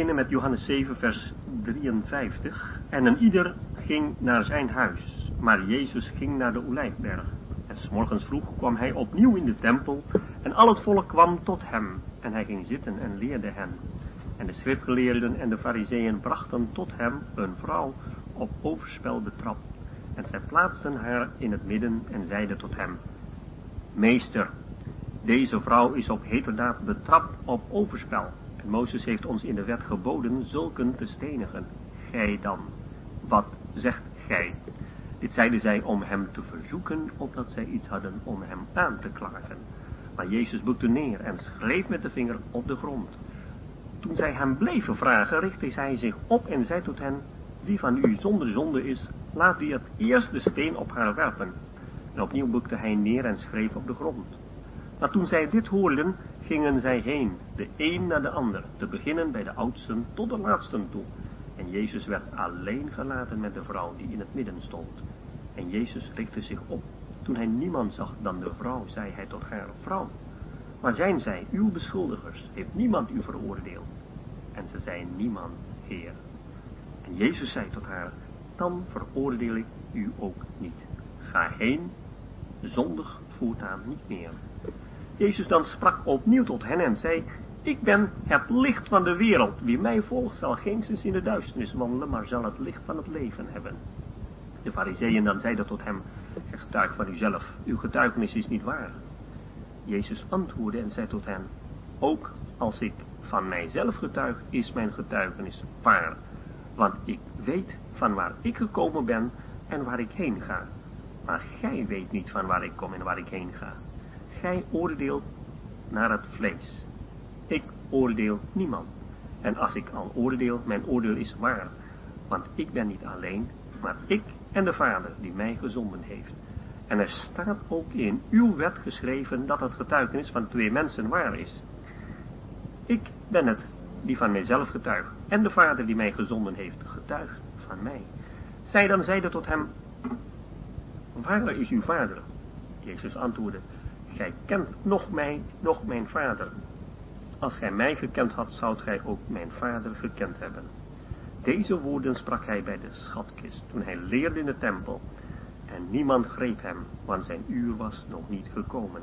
beginnen met Johannes 7, vers 53. En een ieder ging naar zijn huis, maar Jezus ging naar de Olijfberg. En s morgens vroeg kwam hij opnieuw in de tempel, en al het volk kwam tot hem. En hij ging zitten en leerde hen. En de schriftgeleerden en de fariseeën brachten tot hem een vrouw op overspel betrapt. En zij plaatsten haar in het midden en zeiden tot hem, Meester, deze vrouw is op heterdaad betrapt op overspel. En Mozes heeft ons in de wet geboden zulken te stenigen. Gij dan, wat zegt gij? Dit zeiden zij om hem te verzoeken, opdat zij iets hadden om hem aan te klagen. Maar Jezus bukte neer en schreef met de vinger op de grond. Toen zij hem bleven vragen, richtte hij zich op en zei tot hen, wie van u zonder zonde is, laat die het eerst de steen op haar werpen. En opnieuw bukte hij neer en schreef op de grond. Maar toen zij dit hoorden, gingen zij heen, de een naar de ander, te beginnen bij de oudsten tot de laatsten toe. En Jezus werd alleen gelaten met de vrouw die in het midden stond. En Jezus richtte zich op. Toen hij niemand zag dan de vrouw, zei hij tot haar, vrouw, maar zijn zij uw beschuldigers? Heeft niemand u veroordeeld? En ze zei, niemand, Heer. En Jezus zei tot haar, dan veroordeel ik u ook niet. Ga heen, zondig voortaan niet meer. Jezus dan sprak opnieuw tot hen en zei, ik ben het licht van de wereld. Wie mij volgt zal geen zins in de duisternis wandelen, maar zal het licht van het leven hebben. De fariseeën dan zeiden tot hem, getuig van uzelf, uw getuigenis is niet waar. Jezus antwoordde en zei tot hen, ook als ik van mijzelf getuig, is mijn getuigenis waar. Want ik weet van waar ik gekomen ben en waar ik heen ga. Maar gij weet niet van waar ik kom en waar ik heen ga. Gij oordeelt naar het vlees. Ik oordeel niemand. En als ik al oordeel, mijn oordeel is waar. Want ik ben niet alleen, maar ik en de Vader die mij gezonden heeft. En er staat ook in uw wet geschreven dat het getuigenis van twee mensen waar is. Ik ben het die van mijzelf getuigt, en de Vader die mij gezonden heeft, getuigt van mij. Zij dan zeiden tot hem, Waar is uw Vader? Jezus antwoordde, Gij kent nog mij, nog mijn Vader. Als gij mij gekend had, zoudt gij ook mijn Vader gekend hebben. Deze woorden sprak hij bij de schatkist, toen hij leerde in de tempel, en niemand greep hem, want zijn uur was nog niet gekomen.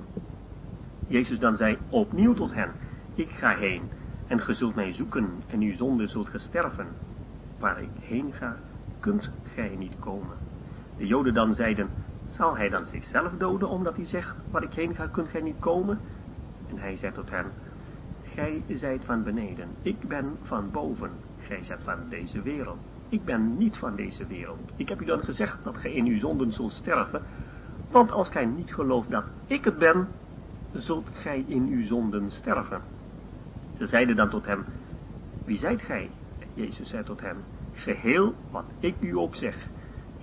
Jezus dan zei opnieuw tot hen, ik ga heen, en ge zult mij zoeken, en uw zonde zult gesterven. Waar ik heen ga, kunt gij niet komen. De joden dan zeiden, zal hij dan zichzelf doden, omdat hij zegt, waar ik heen ga, kunt gij niet komen? En hij zei tot hen, gij zijt van beneden, ik ben van boven, gij zijt van deze wereld. Ik ben niet van deze wereld. Ik heb u dan gezegd dat gij in uw zonden zult sterven, want als gij niet gelooft dat ik het ben, zult gij in uw zonden sterven. Ze zeiden dan tot hem, wie zijt gij? Jezus zei tot hem, geheel wat ik u ook zeg.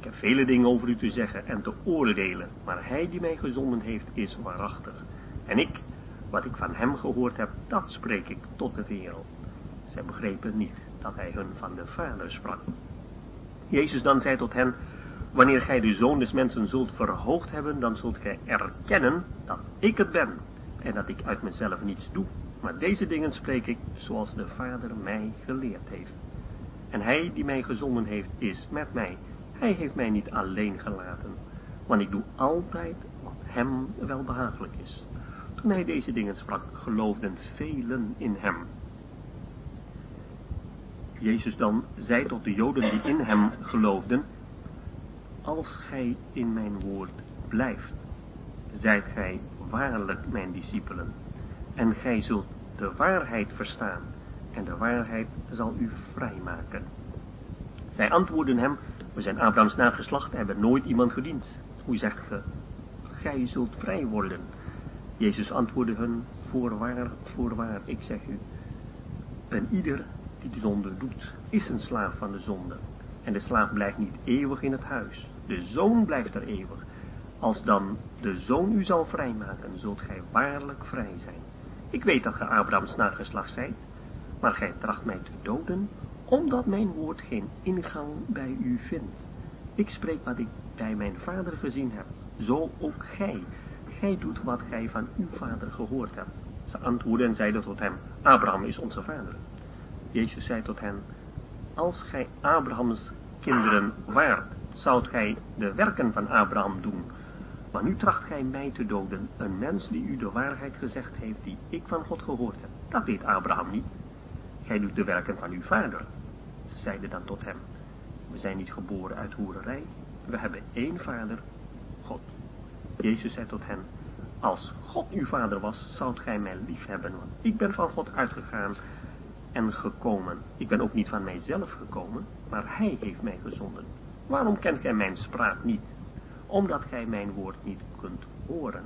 Ik heb vele dingen over u te zeggen en te oordelen, maar hij die mij gezonden heeft is waarachtig. En ik, wat ik van hem gehoord heb, dat spreek ik tot de wereld. Zij begrepen niet dat hij hun van de Vader sprak. Jezus dan zei tot hen, wanneer gij de Zoon des Mensen zult verhoogd hebben, dan zult gij erkennen dat ik het ben, en dat ik uit mezelf niets doe, maar deze dingen spreek ik zoals de Vader mij geleerd heeft. En hij die mij gezonden heeft, is met mij. Hij heeft mij niet alleen gelaten, want ik doe altijd wat hem welbehagelijk is. Toen hij deze dingen sprak, geloofden velen in hem. Jezus dan zei tot de Joden die in hem geloofden, als gij in mijn woord blijft, zijt gij waarlijk mijn discipelen, en gij zult de waarheid verstaan, en de waarheid zal u vrijmaken. Zij antwoorden hem, we zijn Abrahams nageslacht en hebben nooit iemand gediend. Hoe zegt ge, gij zult vrij worden? Jezus antwoordde hun, voorwaar, voorwaar, ik zeg u, en ieder die de zonde doet, is een slaaf van de zonde. En de slaaf blijft niet eeuwig in het huis. De zoon blijft er eeuwig. Als dan de zoon u zal vrijmaken, zult gij waarlijk vrij zijn. Ik weet dat ge Abrahams nageslacht zijt, maar gij tracht mij te doden, omdat mijn woord geen ingang bij u vindt. Ik spreek wat ik bij mijn vader gezien heb, zo ook gij. Gij doet wat gij van uw vader gehoord hebt. Ze antwoordden en zeiden tot hem, Abraham is onze vader. Jezus zei tot hen, als gij Abrahams kinderen waart, zoudt gij de werken van Abraham doen. Maar nu tracht gij mij te doden, een mens die u de waarheid gezegd heeft, die ik van God gehoord heb. Dat deed Abraham niet. Gij doet de werken van uw vader. Ze zeiden dan tot hem, we zijn niet geboren uit hoererij, we hebben één vader, God. Jezus zei tot hen, als God uw vader was, zoudt gij mij lief hebben, want ik ben van God uitgegaan en gekomen. Ik ben ook niet van mijzelf gekomen, maar hij heeft mij gezonden. Waarom kent gij mijn spraak niet? Omdat gij mijn woord niet kunt horen.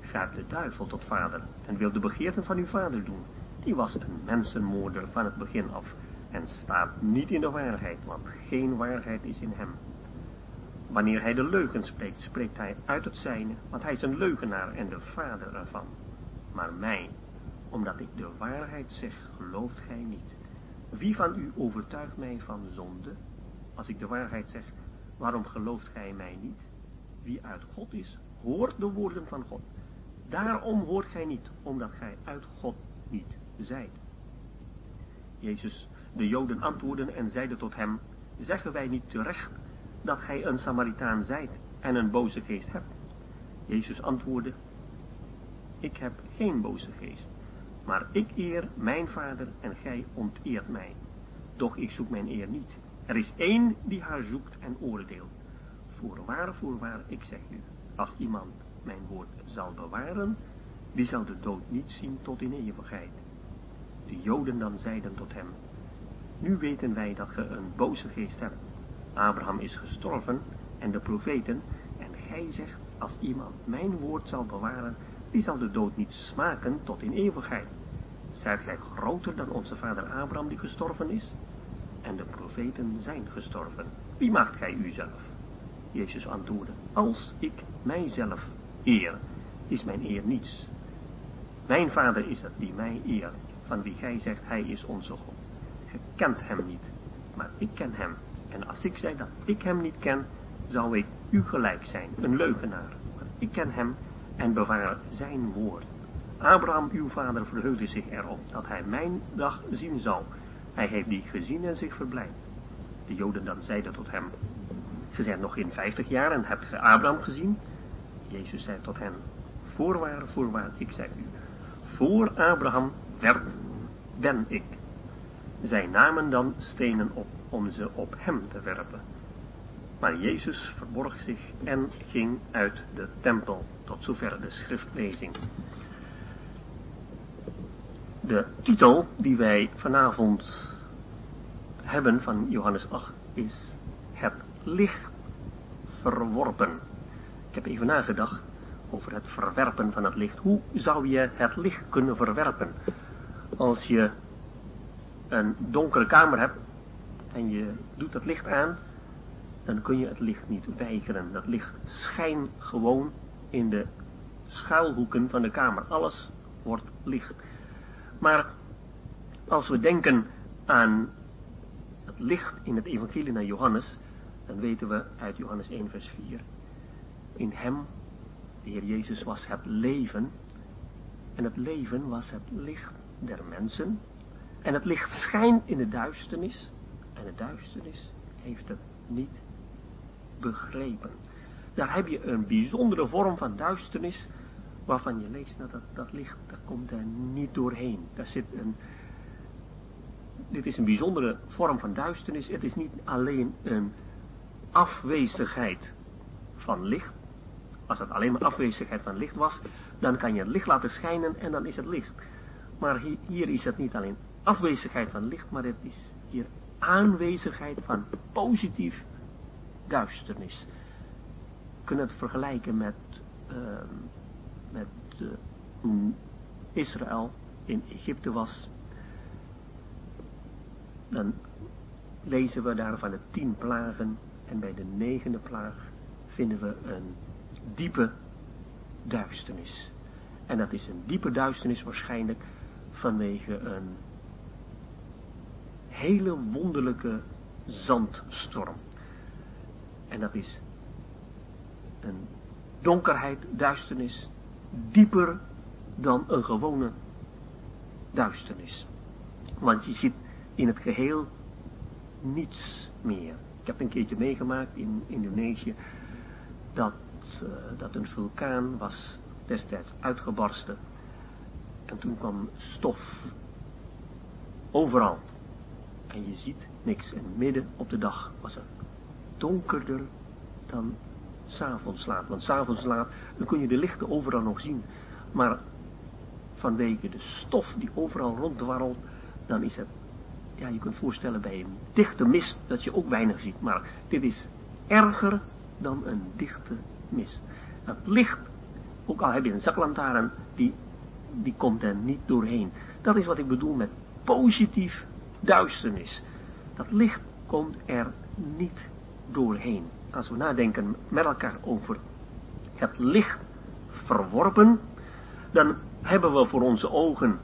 Gaat de duivel tot vader en wil de begeerten van uw vader doen. Die was een mensenmoorder van het begin af en staat niet in de waarheid, want geen waarheid is in hem. Wanneer hij de leugen spreekt, spreekt hij uit het zijne, want hij is een leugenaar en de vader ervan. Maar mij, omdat ik de waarheid zeg, gelooft gij niet. Wie van u overtuigt mij van zonde? Als ik de waarheid zeg, waarom gelooft gij mij niet? Wie uit God is, hoort de woorden van God. Daarom hoort gij niet, omdat gij uit God niet zijt. Jezus, de Joden antwoordden en zeiden tot hem, zeggen wij niet terecht dat gij een Samaritaan zijt en een boze geest hebt? Jezus antwoordde, ik heb geen boze geest, maar ik eer mijn vader en gij onteert mij. Doch ik zoek mijn eer niet. Er is één die haar zoekt en oordeelt. Voorwaar, voorwaar, ik zeg u, als iemand mijn woord zal bewaren, die zal de dood niet zien tot in eeuwigheid. De Joden dan zeiden tot hem, nu weten wij dat ge een boze geest hebt. Abraham is gestorven en de profeten, en gij zegt, als iemand mijn woord zal bewaren, die zal de dood niet smaken tot in eeuwigheid. Zijt gij groter dan onze vader Abraham die gestorven is? En de profeten zijn gestorven. Wie maakt gij uzelf? Jezus antwoordde, als ik mijzelf eer, is mijn eer niets. Mijn vader is het die mij eert, van wie gij zegt, hij is onze God. Ge kent hem niet, maar ik ken hem. En als ik zei dat ik hem niet ken, zou ik u gelijk zijn, een leugenaar. Maar ik ken hem en bewaar zijn woord. Abraham, uw vader, verheugde zich erop dat hij mijn dag zien zou. Hij heeft die gezien en zich verblijd. De Joden dan zeiden tot hem, Ge zijn nog in vijftig jaar en hebt ge Abraham gezien? Jezus zei tot hen, voorwaar, voorwaar, ik zeg u, voor Abraham werd, ben ik. Zij namen dan stenen op om ze op hem te werpen. Maar Jezus verborg zich en ging uit de tempel, tot zover de schriftlezing. De titel die wij vanavond hebben van Johannes 8 is Het licht verworpen. Ik heb even nagedacht over het verwerpen van het licht. Hoe zou je het licht kunnen verwerpen? Als je een donkere kamer hebt en je doet het licht aan, dan kun je het licht niet weigeren. Dat licht schijnt gewoon in de schuilhoeken van de kamer. Alles wordt licht. Maar als we denken aan het licht in het evangelie naar Johannes, dan weten we uit Johannes 1 vers 4, in hem, de Heer Jezus, was het leven, en het leven was het licht der mensen, en het licht schijnt in de duisternis, en de duisternis heeft het niet begrepen. Daar heb je een bijzondere vorm van duisternis, waarvan je leest dat, dat, licht, dat komt er niet doorheen. Daar zit een, dit is een bijzondere vorm van duisternis. Het is niet alleen een afwezigheid van licht. Als het alleen maar afwezigheid van licht was, dan kan je het licht laten schijnen en dan is het licht. Maar hier, is het niet alleen afwezigheid van licht, maar het is hier aanwezigheid van positief duisternis. We kunnen het vergelijken met, uh, met uh, toen Israël in Egypte was. Dan lezen we daar van de tien plagen en bij de negende plaag vinden we een diepe duisternis. En dat is een diepe duisternis waarschijnlijk vanwege een hele wonderlijke zandstorm. En dat is een donkerheid, duisternis, dieper dan een gewone duisternis. Want je ziet in het geheel niets meer. Ik heb een keertje meegemaakt in Indonesië dat, uh, dat een vulkaan was destijds uitgebarsten. En toen kwam stof overal. En je ziet niks. En midden op de dag was het donkerder dan s'avonds laat. Want s'avonds laat, dan kun je de lichten overal nog zien. Maar vanwege de stof die overal ronddwarrelt, dan is het, ja, je kunt voorstellen bij een dichte mist dat je ook weinig ziet. Maar dit is erger dan een dichte mist. Het licht, ook al heb je een zaklantaarn, die, die komt er niet doorheen. Dat is wat ik bedoel met positief duisternis. Dat licht komt er niet doorheen. Als we nadenken met elkaar over het licht verworpen, dan hebben we voor onze ogen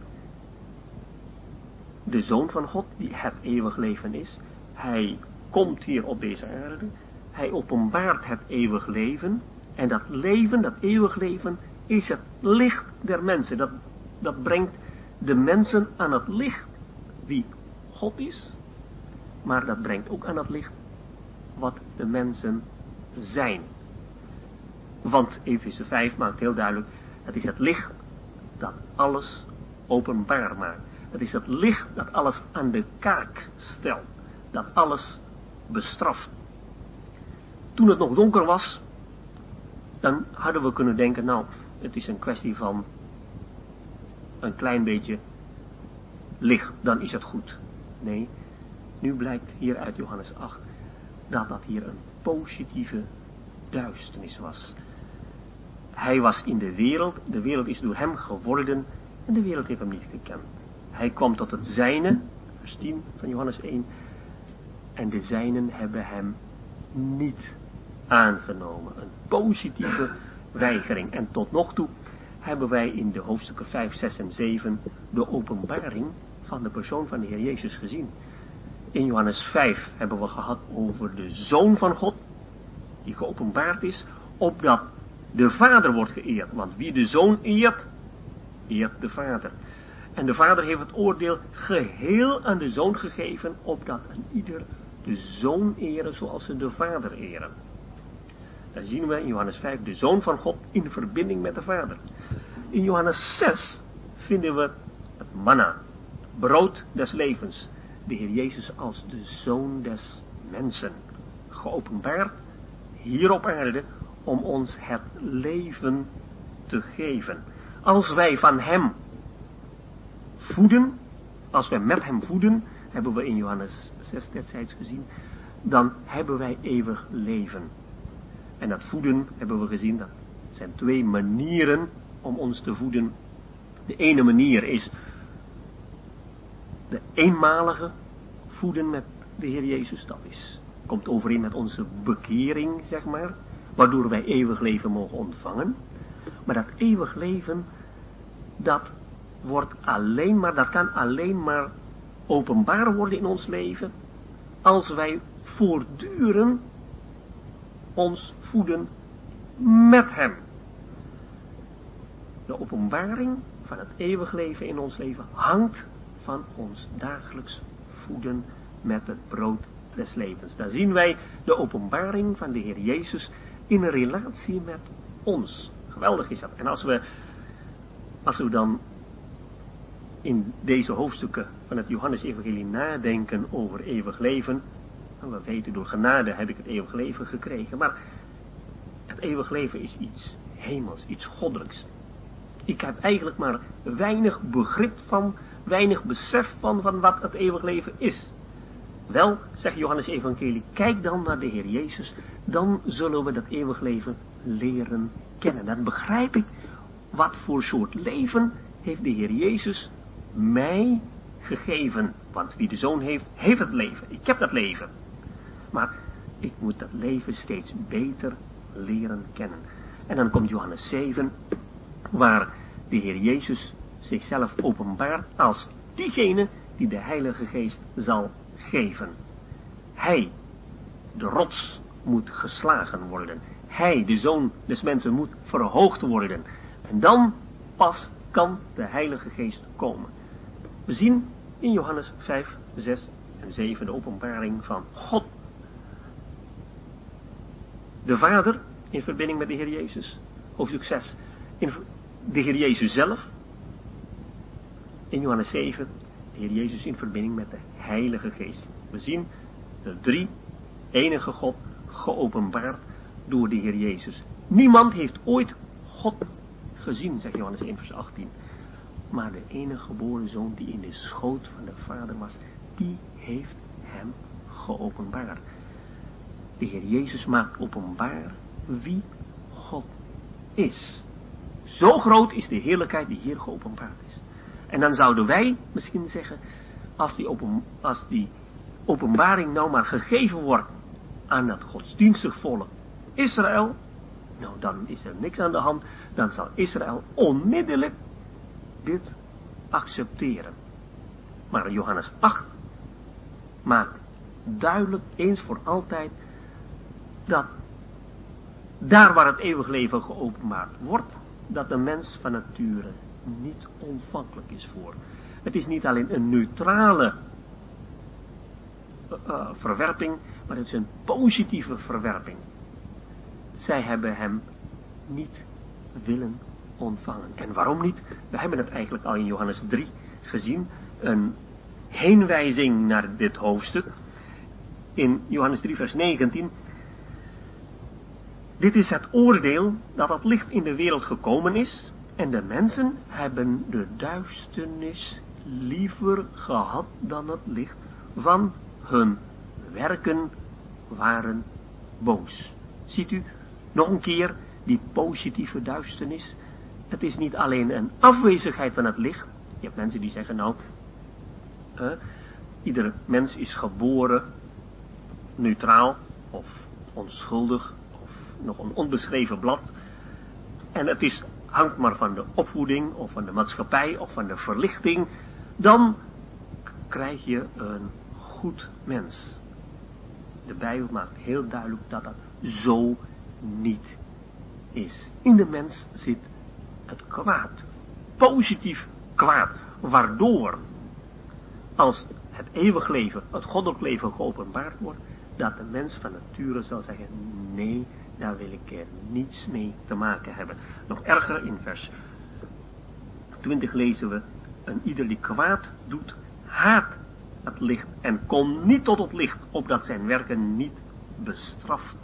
de Zoon van God, die het eeuwig leven is. Hij komt hier op deze aarde. Hij openbaart het eeuwig leven. En dat leven, dat eeuwig leven, is het licht der mensen. Dat, dat brengt de mensen aan het licht wie God is. Maar dat brengt ook aan het licht wat de mensen zijn. Want Efeze 5 maakt heel duidelijk, het is het licht dat alles openbaar maakt. Het is het licht dat alles aan de kaak stelt. Dat alles bestraft. Toen het nog donker was, dan hadden we kunnen denken, nou, het is een kwestie van een klein beetje licht, dan is het goed. Nee, nu blijkt hier uit Johannes 8 dat dat hier een positieve duisternis was. Hij was in de wereld, de wereld is door hem geworden en de wereld heeft hem niet gekend. Hij kwam tot het zijne, vers 10 van Johannes 1, en de zijnen hebben hem niet aangenomen. Een positieve weigering. En tot nog toe hebben wij in de hoofdstukken 5, 6 en 7 de openbaring van de persoon van de Heer Jezus gezien. In Johannes 5 hebben we gehad over de Zoon van God, die geopenbaard is, opdat de Vader wordt geëerd. Want wie de Zoon eert, eert de Vader. En de Vader heeft het oordeel geheel aan de Zoon gegeven, opdat een ieder de Zoon eren zoals ze de Vader eren. Dan zien we in Johannes 5 de Zoon van God in verbinding met de Vader. In Johannes 6 vinden we het manna, brood des levens. De Heer Jezus als de Zoon des mensen. Geopenbaard hier op aarde om ons het leven te geven. Als wij van Hem voeden, als wij met Hem voeden, hebben we in Johannes 6 destijds gezien, dan hebben wij eeuwig leven. En dat voeden hebben we gezien, dat zijn twee manieren om ons te voeden. De ene manier is de eenmalige voeden met de Heer Jezus. Dat is, komt overeen met onze bekering, zeg maar. Waardoor wij eeuwig leven mogen ontvangen. Maar dat eeuwig leven, dat wordt alleen maar, dat kan alleen maar openbaar worden in ons leven. Als wij voortdurend ons voeden met hem. De openbaring van het eeuwig leven in ons leven hangt van ons dagelijks voeden met het brood des levens. Daar zien wij de openbaring van de Heer Jezus in relatie met ons. Geweldig is dat. En als we, als we dan in deze hoofdstukken van het Johannes-evangelie nadenken over eeuwig leven, en weten door genade heb ik het eeuwig leven gekregen, maar het eeuwig leven is iets hemels, iets goddelijks. Ik heb eigenlijk maar weinig begrip van, weinig besef van, van wat het eeuwig leven is. Wel, zegt Johannes Evangelie, kijk dan naar de Heer Jezus, dan zullen we dat eeuwig leven leren kennen. Dan begrijp ik wat voor soort leven heeft de Heer Jezus mij gegeven. Want wie de Zoon heeft, heeft het leven. Ik heb dat leven. Maar ik moet dat leven steeds beter leren kennen. En dan komt Johannes 7, waar de Heer Jezus zichzelf openbaart als diegene die de Heilige Geest zal geven. Hij, de rots, moet geslagen worden. Hij, de zoon des mensen, moet verhoogd worden. En dan pas kan de Heilige Geest komen. We zien in Johannes 5 6 en 7 de openbaring van God. De Vader in verbinding met de Heer Jezus. Hoofdstuk 6. In de Heer Jezus zelf. In Johannes 7. De Heer Jezus in verbinding met de Heilige Geest. We zien de drie enige God geopenbaard door de Heer Jezus. Niemand heeft ooit God gezien, zegt Johannes 1 vers 18. Maar de enige geboren zoon die in de schoot van de Vader was, die heeft hem geopenbaard. De Heer Jezus maakt openbaar wie God is. Zo groot is de heerlijkheid die hier geopenbaard is. En dan zouden wij misschien zeggen, als die, open, als die openbaring nou maar gegeven wordt aan dat godsdienstig volk Israël, nou dan is er niks aan de hand, dan zal Israël onmiddellijk dit accepteren. Maar Johannes 8 maakt duidelijk eens voor altijd dat daar waar het eeuwig leven geopenbaard wordt, dat de mens van nature niet ontvankelijk is voor. Het is niet alleen een neutrale uh, verwerping, maar het is een positieve verwerping. Zij hebben hem niet willen ontvangen. En waarom niet? We hebben het eigenlijk al in Johannes 3 gezien. Een heenwijzing naar dit hoofdstuk. In Johannes 3 vers 19. Dit is het oordeel dat het licht in de wereld gekomen is. En de mensen hebben de duisternis liever gehad dan het licht, van hun werken waren boos. Ziet u, nog een keer die positieve duisternis. Het is niet alleen een afwezigheid van het licht. Je hebt mensen die zeggen, nou, uh, iedere mens is geboren neutraal of onschuldig nog een onbeschreven blad. En het is, hangt maar van de opvoeding of van de maatschappij of van de verlichting. Dan krijg je een goed mens. De Bijbel maakt heel duidelijk dat dat zo niet is. In de mens zit het kwaad. Positief kwaad. Waardoor, als het eeuwig leven, het goddelijk leven geopenbaard wordt, dat de mens van nature zal zeggen, nee, daar wil ik niets mee te maken hebben. Nog erger in vers 20 lezen we, een ieder die kwaad doet, haat het licht en komt niet tot het licht, opdat zijn werken niet bestraft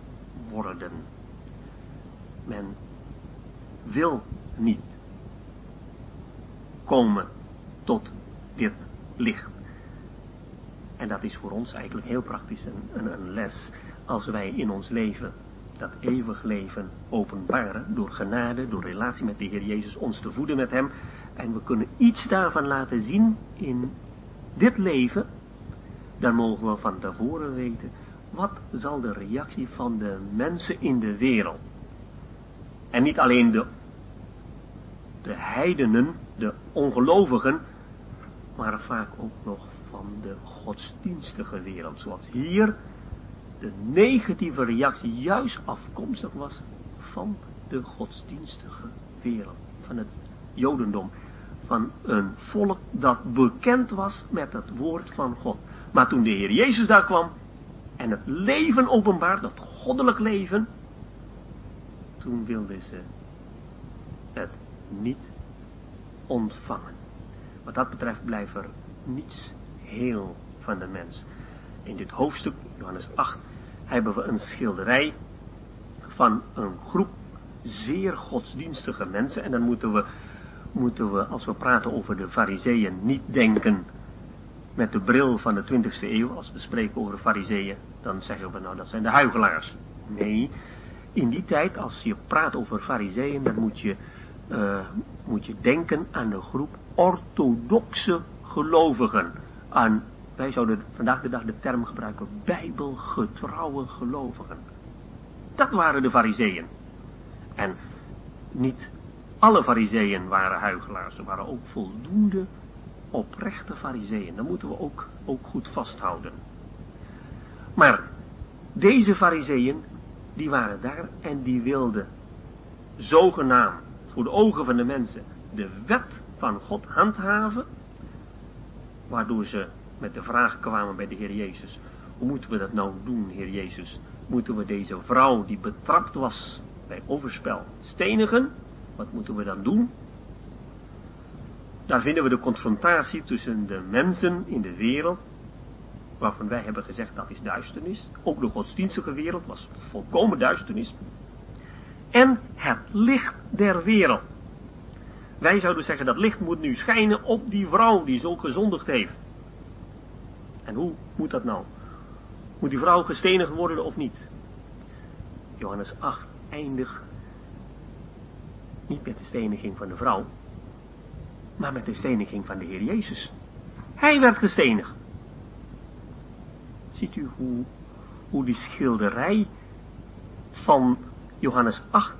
worden. Men wil niet komen tot dit licht. En dat is voor ons eigenlijk heel praktisch een, een, les. Als wij in ons leven dat eeuwig leven openbaren, door genade, door relatie met de Heer Jezus, ons te voeden met Hem. En we kunnen iets daarvan laten zien in dit leven, dan mogen we van tevoren weten, wat zal de reactie van de mensen in de wereld. En niet alleen de, de heidenen, de ongelovigen, maar vaak ook nog van de godsdienstige wereld. Zoals hier de negatieve reactie juist afkomstig was van de godsdienstige wereld, van het jodendom, van een volk dat bekend was met het woord van God. Maar toen de Heer Jezus daar kwam en het leven openbaar, dat goddelijk leven, toen wilden ze het niet ontvangen. Wat dat betreft blijft er niets heel van de mens. In dit hoofdstuk, Johannes 8, hebben we een schilderij van een groep zeer godsdienstige mensen. En dan moeten we, moeten we als we praten over de fariseeën, niet denken met de bril van de 20e eeuw. Als we spreken over fariseeën, dan zeggen we nou dat zijn de huigelaars. Nee, in die tijd, als je praat over fariseeën, dan moet je, uh, moet je denken aan de groep orthodoxe gelovigen. Wij zouden vandaag de dag de term gebruiken, bijbelgetrouwe gelovigen. Dat waren de fariseeën. En niet alle fariseeën waren huigelaars, er waren ook voldoende oprechte fariseeën. Dat moeten we ook, ook goed vasthouden. Maar deze fariseeën, die waren daar en die wilden zogenaamd voor de ogen van de mensen de wet van God handhaven, waardoor ze met de vraag kwamen bij de Heer Jezus. Hoe moeten we dat nou doen, Heer Jezus? Moeten we deze vrouw die betrapt was bij overspel stenigen? Wat moeten we dan doen? Daar vinden we de confrontatie tussen de mensen in de wereld, waarvan wij hebben gezegd dat is duisternis. Ook de godsdienstige wereld was volkomen duisternis. En het licht der wereld. Wij zouden zeggen dat licht moet nu schijnen op die vrouw die zo gezondigd heeft. En hoe moet dat nou? Moet die vrouw gestenigd worden of niet? Johannes 8 eindigt niet met de steniging van de vrouw, maar met de steniging van de Heer Jezus. Hij werd gestenigd. Ziet u hoe, hoe die schilderij van Johannes 8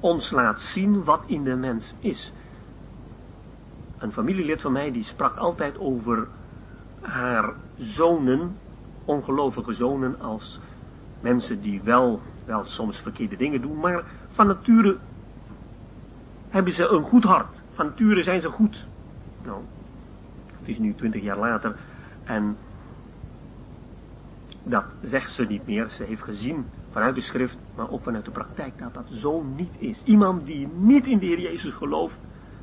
ons laat zien wat in de mens is. Een familielid van mij die sprak altijd over haar zonen, ongelovige zonen, als mensen die wel, wel soms verkeerde dingen doen, maar van nature hebben ze een goed hart. Van nature zijn ze goed. Nou, het is nu twintig jaar later en dat zegt ze niet meer. Ze heeft gezien vanuit de schrift, maar ook vanuit de praktijk, dat dat zo niet is. Iemand die niet in de Heer Jezus gelooft,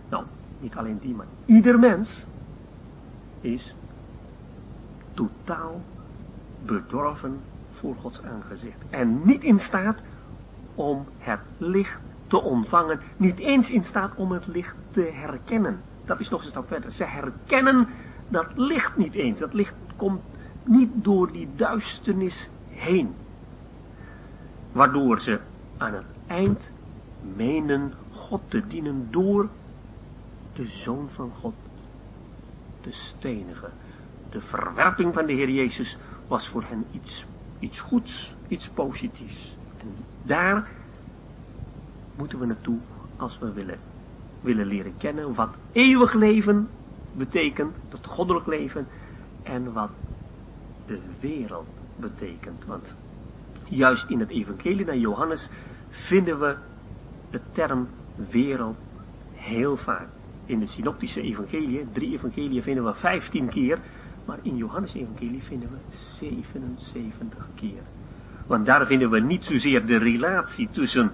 nou, niet alleen die, maar ieder mens is totaal bedorven voor Gods aangezicht. En niet in staat om het licht te ontvangen, niet eens in staat om het licht te herkennen. Dat is nog een stap verder. Ze herkennen dat licht niet eens. Dat licht komt niet door die duisternis heen. Waardoor ze aan het eind menen God te dienen door de Zoon van God te stenigen. De verwerping van de Heer Jezus was voor hen iets, iets goeds, iets positiefs. En daar moeten we naartoe als we willen, willen leren kennen wat eeuwig leven betekent, dat goddelijk leven, en wat de wereld betekent. Want juist in het evangelie naar Johannes vinden we de term wereld heel vaak. In de synoptische evangelie, drie evangelieën vinden we 15 keer, maar in Johannes evangelie vinden we 77 keer. Want daar vinden we niet zozeer de relatie tussen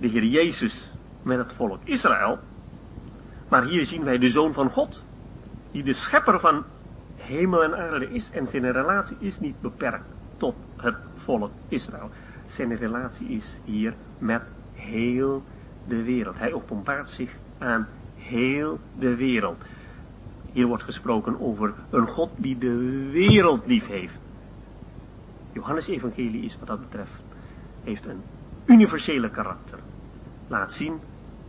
de Heer Jezus met het volk Israël, maar hier zien wij de Zoon van God, die de schepper van hemel en aarde is en zijn relatie is niet beperkt tot het volk Israël. Zijn relatie is hier met heel de wereld. Hij openbaart zich aan heel de wereld. Hier wordt gesproken over een God die de wereld lief heeft. Johannes evangelie is wat dat betreft, heeft een universele karakter. Laat zien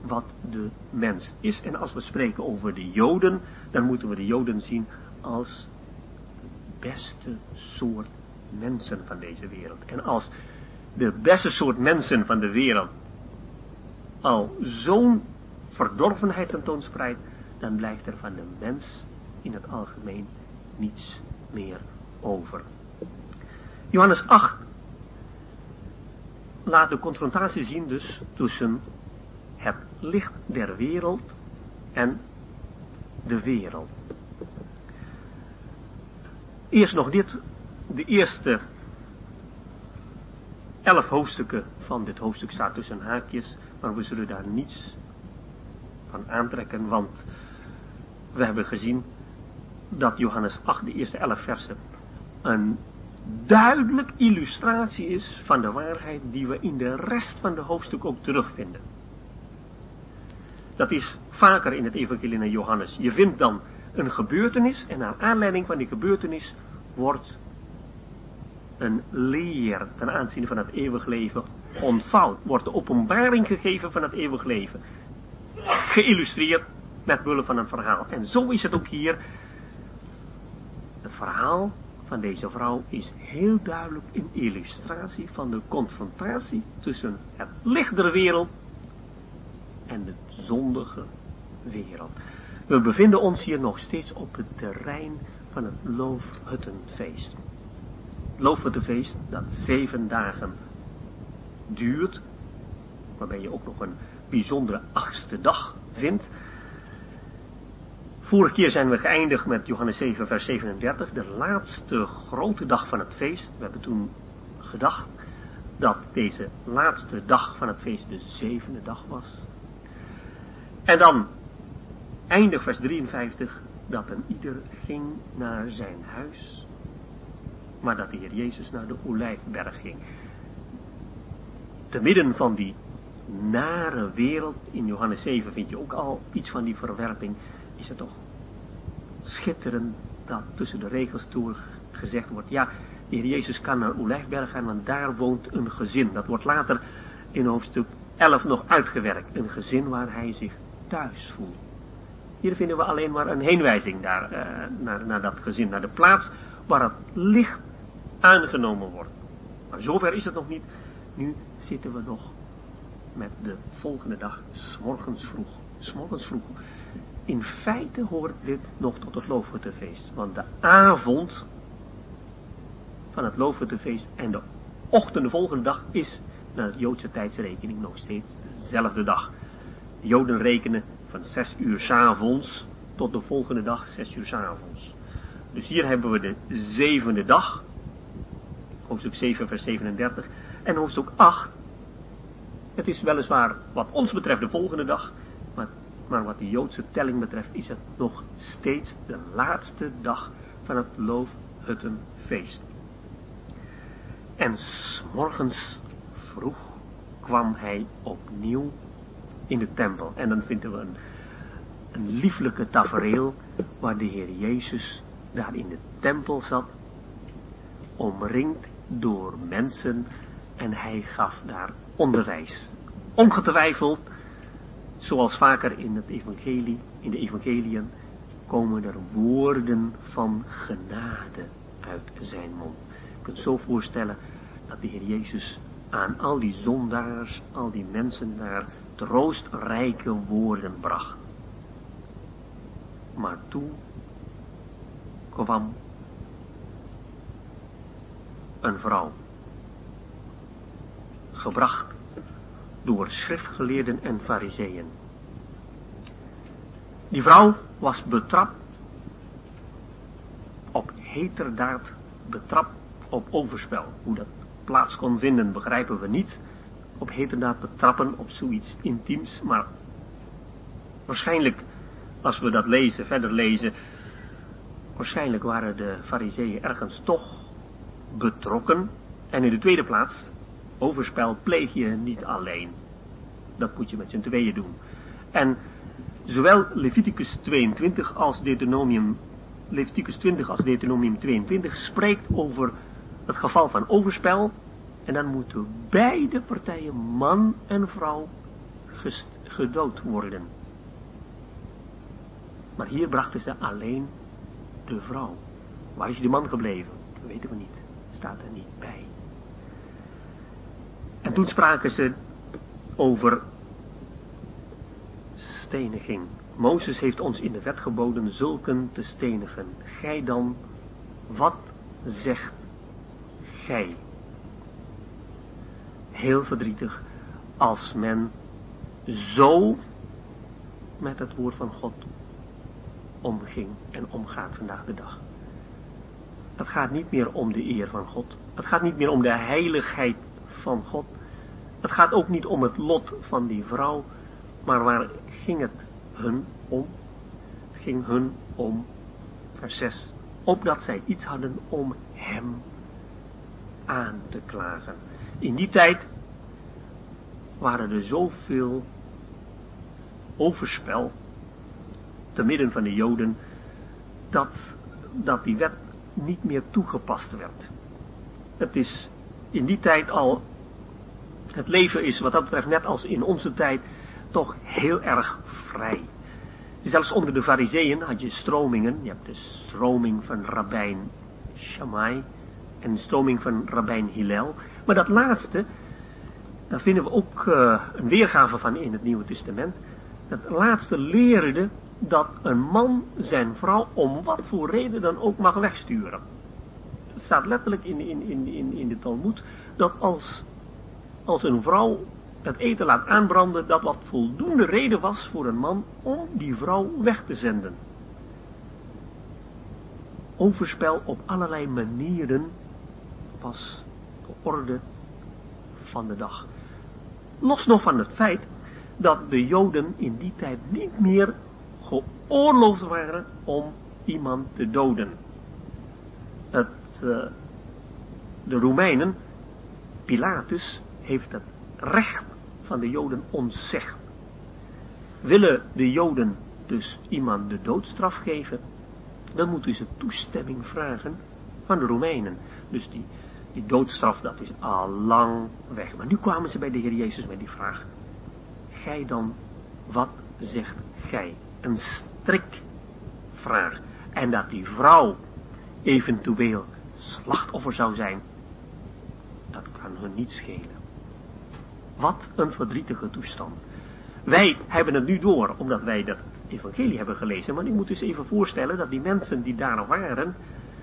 wat de mens is. En als we spreken over de Joden, dan moeten we de Joden zien als de beste soort mensen van deze wereld. En als de beste soort mensen van de wereld al zo'n verdorvenheid tentoonspreidt, dan blijft er van de mens in het algemeen niets meer over. Johannes 8 laat de confrontatie zien dus tussen het licht der wereld en de wereld. Eerst nog dit, de eerste elf hoofdstukken van dit hoofdstuk staat tussen haakjes, maar we zullen daar niets van aantrekken, want we hebben gezien dat Johannes 8, de eerste elf versen, een duidelijk illustratie is van de waarheid die we in de rest van de hoofdstuk ook terugvinden. Dat is vaker in het evangelie naar Johannes. Je vindt dan een gebeurtenis en naar aanleiding van die gebeurtenis wordt een leer ten aanzien van het eeuwig leven ontvouwd. Wordt de openbaring gegeven van het eeuwig leven. Geïllustreerd met behulp van een verhaal. En zo is het ook hier. Het verhaal van deze vrouw is heel duidelijk een illustratie van de confrontatie tussen het licht der wereld en de zondige wereld. We bevinden ons hier nog steeds op het terrein van het Loofhuttenfeest. Loofhuttenfeest dat zeven dagen duurt, waarbij je ook nog een bijzondere achtste dag vindt. Vorige keer zijn we geëindigd met Johannes 7, vers 37, de laatste grote dag van het feest. We hebben toen gedacht dat deze laatste dag van het feest de zevende dag was. En dan eindig vers 53, dat een ieder ging naar zijn huis, maar dat de Heer Jezus naar de Olijfberg ging. Te midden van die nare wereld, in Johannes 7 vind je ook al iets van die verwerping, is het toch schitterend dat tussen de regels door gezegd wordt, ja, de Heer Jezus kan naar Olijfberg gaan, want daar woont een gezin. Dat wordt later in hoofdstuk 11 nog uitgewerkt. Een gezin waar hij zich thuis voelt. Hier vinden we alleen maar een heenwijzing uh, naar, naar dat gezin, naar de plaats waar het licht aangenomen wordt. Maar zover is het nog niet. Nu zitten we nog met de volgende dag, s'morgens vroeg. S'morgens vroeg. In feite hoort dit nog tot het Loofhuttenfeest. Want de avond van het Loofhuttenfeest en de ochtend de volgende dag is naar de Joodse tijdsrekening nog steeds dezelfde dag. De Joden rekenen van 6 uur s'avonds tot de volgende dag 6 uur s'avonds. Dus hier hebben we de zevende dag, hoofdstuk 7 vers 37, en hoofdstuk 8. Het is weliswaar wat ons betreft de volgende dag, maar, maar wat de Joodse telling betreft is het nog steeds de laatste dag van het Loofhuttenfeest. En s morgens vroeg kwam hij opnieuw in de tempel. En dan vinden we een, een lieflijke tafereel waar de Heer Jezus daar in de tempel zat, omringd door mensen en hij gaf daar onderwijs. Ongetwijfeld, zoals vaker in het evangelie, in de evangeliën, komen er woorden van genade uit zijn mond. Je kunt zo voorstellen dat de Heer Jezus aan al die zondaars, al die mensen daar troostrijke woorden bracht. Maar toen kwam een vrouw, gebracht door schriftgeleerden en fariseeën. Die vrouw was betrapt op heterdaad, betrapt op overspel. Hoe dat plaats kon vinden begrijpen we niet op heterdaad betrappen op zoiets intiems, maar waarschijnlijk, als we dat lezen, verder lezen, waarschijnlijk waren de fariseeën ergens toch betrokken. En in de tweede plaats, overspel pleeg je niet alleen. Dat moet je met z'n tweeën doen. En zowel Leviticus 22 als Deuteronomium, Leviticus 20 als Deuteronomium 22 spreekt over het geval van overspel en dan moeten beide partijen, man en vrouw, gedood worden. Maar hier brachten ze alleen de vrouw. Waar is de man gebleven? Dat weten we niet. Staat er niet bij. En toen spraken ze over steniging. Mozes heeft ons in de wet geboden zulken te stenigen. Gij dan, wat zegt gij? heel verdrietig als men zo met het woord van God omging en omgaat vandaag de dag. Het gaat niet meer om de eer van God. Het gaat niet meer om de heiligheid van God. Het gaat ook niet om het lot van die vrouw. Maar waar ging het hun om? Het ging hun om, vers 6, opdat zij iets hadden om hem aan te klagen. In die tijd waren er zoveel overspel te midden van de Joden, dat, dat die wet niet meer toegepast werd. Het is in die tijd al, het leven is wat dat betreft net als in onze tijd, toch heel erg vrij. Zelfs onder de fariseeën had je stromingen, je hebt de stroming van rabbijn Shammai en de stroming van rabbijn Hillel, maar dat laatste, daar vinden we ook uh, een weergave van in het Nieuwe Testament. Dat laatste leerde dat een man zijn vrouw om wat voor reden dan ook mag wegsturen. Het staat letterlijk in, in, in, in, in de Talmud dat als, als een vrouw het eten laat aanbranden, dat wat voldoende reden was voor een man om die vrouw weg te zenden. overspel op allerlei manieren was de orde van de dag. Los nog van het feit dat de Joden in die tijd niet meer geoorloofd waren om iemand te doden. Het, uh, de Romeinen, Pilatus, heeft het recht van de Joden ontzegd. Willen de Joden dus iemand de doodstraf geven, dan moeten ze toestemming vragen van de Romeinen. Dus die, die doodstraf, dat is al lang weg. Maar nu kwamen ze bij de Heer Jezus met die vraag. Gij dan, wat zegt gij? Een strikvraag. En dat die vrouw eventueel slachtoffer zou zijn, dat kan hun niet schelen. Wat een verdrietige toestand. Wij hebben het nu door, omdat wij dat evangelie hebben gelezen. Maar u moet dus even voorstellen dat die mensen die daar waren,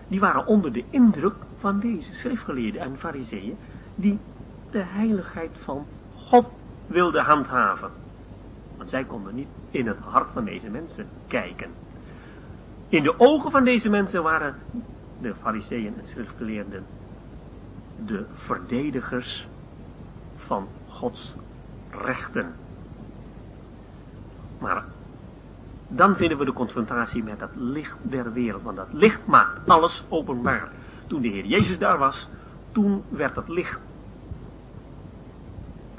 die waren onder de indruk van deze schriftgeleerden en fariseeën, die de heiligheid van God wilden handhaven. Want zij konden niet in het hart van deze mensen kijken. In de ogen van deze mensen waren de fariseeën en schriftgeleerden de verdedigers van Gods rechten. Maar dan vinden we de confrontatie met het licht der wereld. Want dat licht maakt alles openbaar. Toen de Heer Jezus daar was, toen werd het licht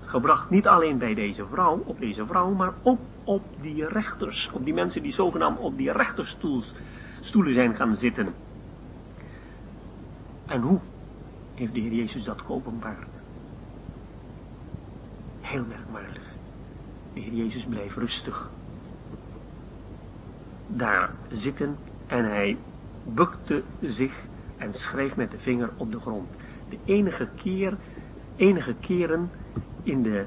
gebracht niet alleen bij deze vrouw, op deze vrouw, maar ook op die rechters. Op die mensen die zogenaamd op die rechterstoelen zijn gaan zitten. En hoe heeft de Heer Jezus dat geopenbaard? Heel merkwaardig. De Heer Jezus bleef rustig daar zitten en hij bukte zich en schreef met de vinger op de grond. De enige keer, enige keren in, de,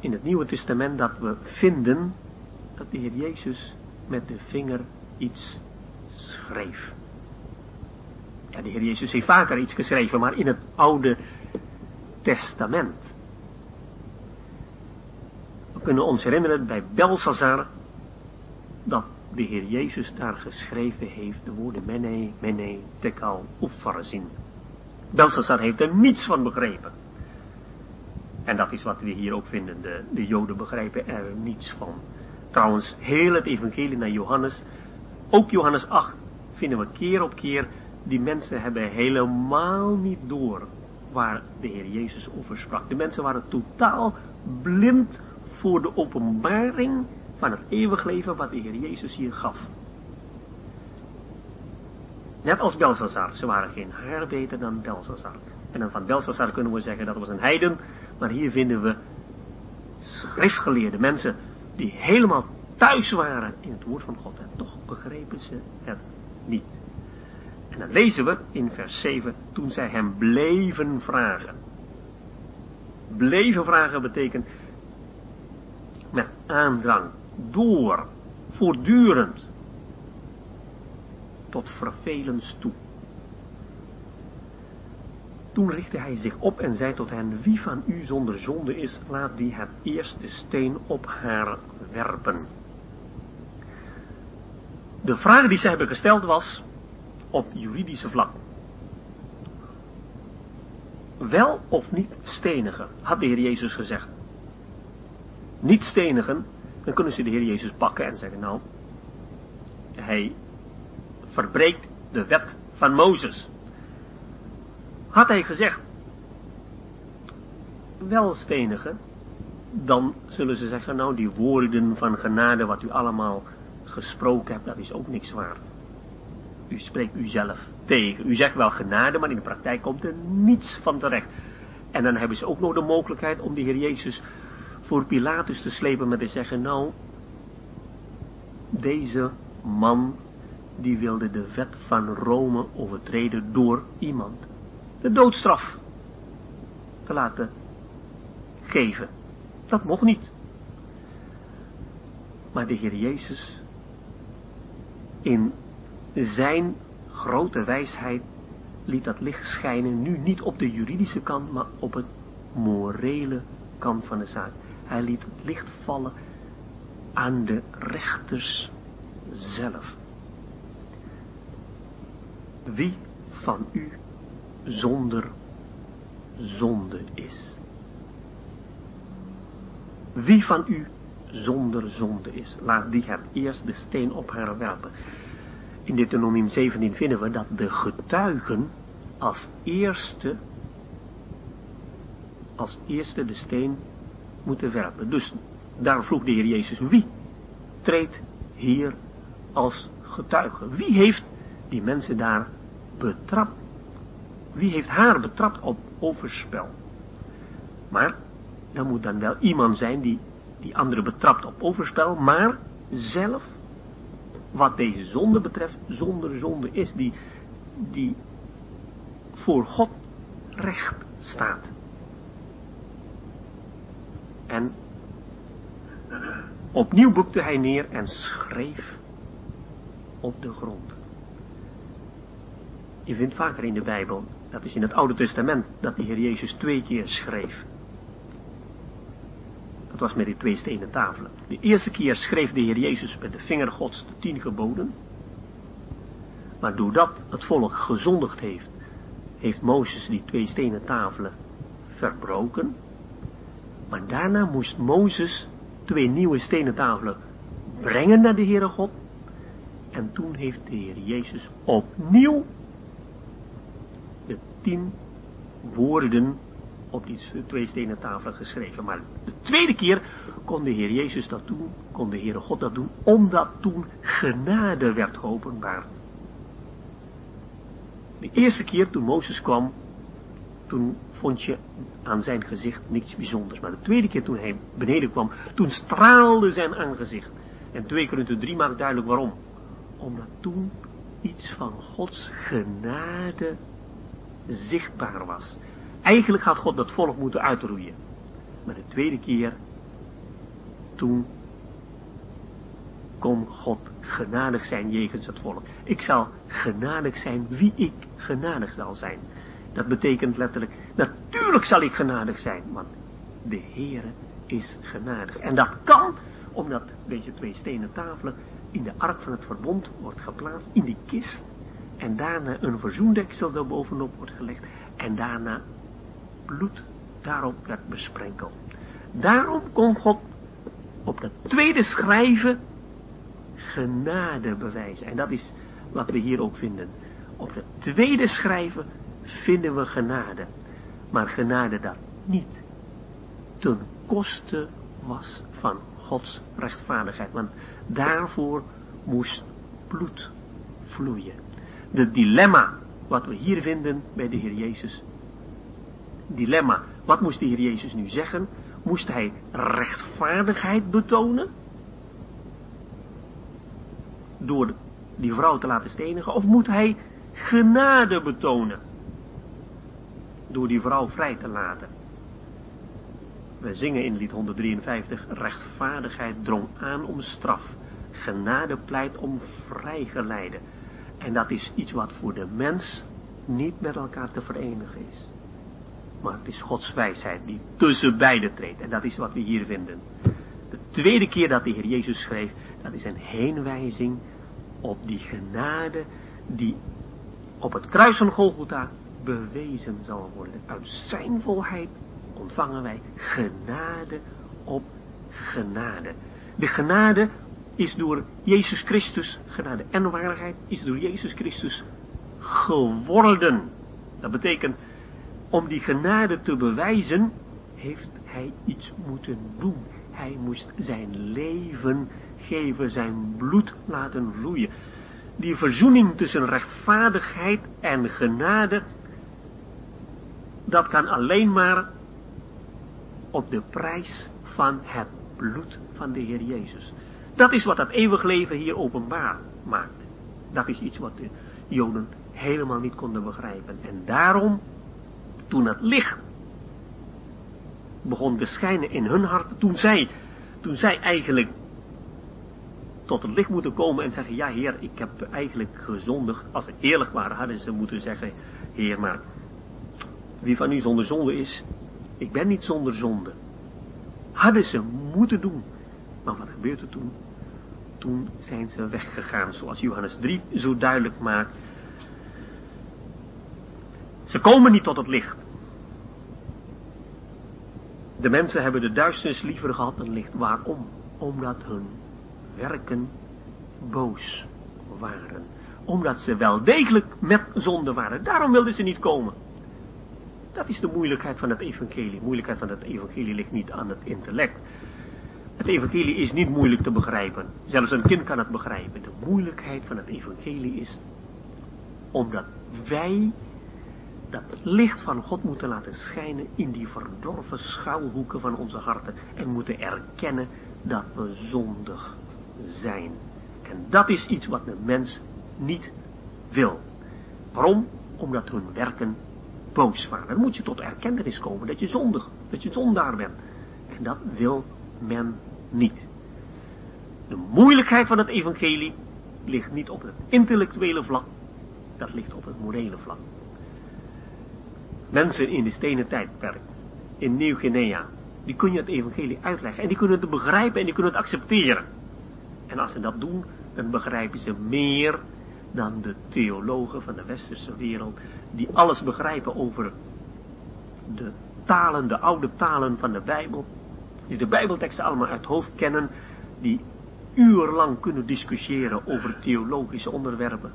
in het Nieuwe Testament dat we vinden dat de Heer Jezus met de vinger iets schreef. De Heer Jezus heeft vaker iets geschreven, maar in het Oude Testament. We kunnen ons herinneren bij Belsazar dat de Heer Jezus daar geschreven heeft de woorden mene, mene, tekal, oeffarazin. Belshazzar heeft er niets van begrepen. En dat is wat we hier ook vinden. De, de Joden begrijpen er niets van. Trouwens, heel het evangelie naar Johannes, ook Johannes 8, vinden we keer op keer, die mensen hebben helemaal niet door waar de Heer Jezus over sprak. De mensen waren totaal blind voor de openbaring van het eeuwig leven wat de Heer Jezus hier gaf. Net als Belshazzar, ze waren geen haar beter dan Belshazzar. En dan van Belshazzar kunnen we zeggen dat was een heiden, maar hier vinden we schriftgeleerde mensen die helemaal thuis waren in het woord van God en toch begrepen ze het niet. Dan lezen we in vers 7, toen zij hem bleven vragen. Bleven vragen betekent met aandrang, door, voortdurend, tot vervelens toe. Toen richtte hij zich op en zei tot hen, wie van u zonder zonde is, laat die het eerste steen op haar werpen. De vraag die zij hebben gesteld was op juridische vlak. Wel of niet stenigen, had de Heer Jezus gezegd. Niet stenigen, dan kunnen ze de Heer Jezus pakken en zeggen, nou, hij verbreekt de wet van Mozes. Had hij gezegd, wel stenigen, dan zullen ze zeggen, nou die woorden van genade wat u allemaal gesproken hebt, dat is ook niks waard. U spreekt uzelf tegen. U zegt wel genade, maar in de praktijk komt er niets van terecht. En dan hebben ze ook nog de mogelijkheid om de Heer Jezus voor Pilatus te slepen met te zeggen, nou, deze man die wilde de wet van Rome overtreden door iemand. De doodstraf te laten geven. Dat mocht niet. Maar de Heer Jezus in zijn grote wijsheid liet dat licht schijnen nu niet op de juridische kant, maar op het morele kant van de zaak. Hij liet het licht vallen aan de rechters zelf. wie van u zonder zonde is. Wie van u zonder zonde is, laat die het eerst de steen op haar werpen. In Deuteronomium 17 vinden we dat de getuigen als eerste, als eerste de steen moeten werpen. Dus daar vroeg de Heer Jezus, wie treedt hier als getuige? Wie heeft die mensen daar betrapt? Wie heeft haar betrapt op overspel? Maar dan moet dan wel iemand zijn die die andere betrapt op overspel, maar zelf, wat deze zonde betreft, zonder zonde is, die, die voor God recht staat. En opnieuw boekte hij neer en schreef op de grond. Je vindt vaker in de Bijbel, dat is in het Oude Testament, dat de Heer Jezus twee keer schreef. Dat was met die twee stenen tafelen. De eerste keer schreef de Heer Jezus met de vinger Gods de tien geboden. Maar doordat het volk gezondigd heeft, heeft Mozes die twee stenen tafelen verbroken. Maar daarna moest Mozes twee nieuwe stenen tafelen brengen naar de Heere God. En toen heeft de Heer Jezus opnieuw de tien woorden op die twee stenen tafelen geschreven. Maar de tweede keer kon de Heer Jezus dat doen, kon de Heere God dat doen, omdat toen genade werd geopenbaard. De eerste keer toen Mozes kwam, toen vond je aan zijn gezicht niks bijzonders. Maar de tweede keer toen hij beneden kwam, toen straalde zijn aangezicht. En twee Korinthe drie maakt duidelijk waarom. Omdat toen iets van Gods genade zichtbaar was. Eigenlijk had God dat volk moeten uitroeien. Maar de tweede keer, toen kon God genadig zijn jegens het volk. Ik zal genadig zijn wie ik genadig zal zijn. Dat betekent letterlijk, natuurlijk zal ik genadig zijn, want de Heere is genadig. En dat kan omdat deze twee stenen tafelen in de ark van het verbond wordt geplaatst, in die kist. En daarna een verzoendeksel er bovenop wordt gelegd. En daarna bloed daarop werd besprenkeld. Daarom kon God op het tweede schrijven genade bewijzen. En dat is wat we hier ook vinden. Op het tweede schrijven vinden we genade. Maar genade dat niet ten koste was van Gods rechtvaardigheid. Want daarvoor moest bloed vloeien. De dilemma wat we hier vinden bij de Heer Jezus. Dilemma. Wat moest de Heer Jezus nu zeggen? Moest hij rechtvaardigheid betonen? Door die vrouw te laten stenigen? Of moet hij genade betonen? Door die vrouw vrij te laten. We zingen in lied 153, rechtvaardigheid drong aan om straf. Genade pleit om vrijgeleide. En dat is iets wat voor de mens niet met elkaar te verenigen is. Maar het is Gods wijsheid die tussen beiden treedt. En dat is wat we hier vinden. De tweede keer dat de Heer Jezus schreef, dat is een heenwijzing op die genade die op het kruis van Golgotha bewezen zal worden. Uit zijn volheid ontvangen wij genade op genade. De genade is door Jezus Christus, genade en waardigheid, is door Jezus Christus geworden. Dat betekent, om die genade te bewijzen, heeft hij iets moeten doen. Hij moest zijn leven geven, zijn bloed laten vloeien. Die verzoening tussen rechtvaardigheid en genade, dat kan alleen maar op de prijs van het bloed van de Heer Jezus. Dat is wat dat eeuwig leven hier openbaar maakt. Dat is iets wat de Joden helemaal niet konden begrijpen. En daarom, toen het licht begon te schijnen in hun hart, toen zij, toen zij eigenlijk tot het licht moeten komen en zeggen, ja heer, ik heb eigenlijk gezondigd. Als ze eerlijk waren, hadden ze moeten zeggen, heer, maar wie van u zonder zonde is, ik ben niet zonder zonde. Hadden ze moeten doen. Maar wat gebeurt er toen? Toen zijn ze weggegaan, zoals Johannes 3 zo duidelijk maakt. Ze komen niet tot het licht. De mensen hebben de duisternis liever gehad dan licht. Waarom? Omdat hun werken boos waren. Omdat ze wel degelijk met zonde waren. Daarom wilden ze niet komen. Dat is de moeilijkheid van het evangelie. De moeilijkheid van het evangelie ligt niet aan het intellect. Het evangelie is niet moeilijk te begrijpen. Zelfs een kind kan het begrijpen. De moeilijkheid van het evangelie is omdat wij dat licht van God moeten laten schijnen in die verdorven schuilhoeken van onze harten. En moeten erkennen dat we zondig zijn. En dat is iets wat de mens niet wil. Waarom? Omdat hun werken boos waren. Dan moet je tot erkentenis komen dat je zondig, dat je zondaar bent. En dat wil men niet. De moeilijkheid van het evangelie ligt niet op het intellectuele vlak, dat ligt op het morele vlak. Mensen in de stenen tijdperk, in Nieuw-Guinea, die kun je het evangelie uitleggen en die kunnen het begrijpen en die kunnen het accepteren. En als ze dat doen, dan begrijpen ze meer dan de theologen van de westerse wereld, die alles begrijpen over de talen, de oude talen van de Bijbel, die de Bijbelteksten allemaal uit hoofd kennen, die urenlang kunnen discussiëren over theologische onderwerpen,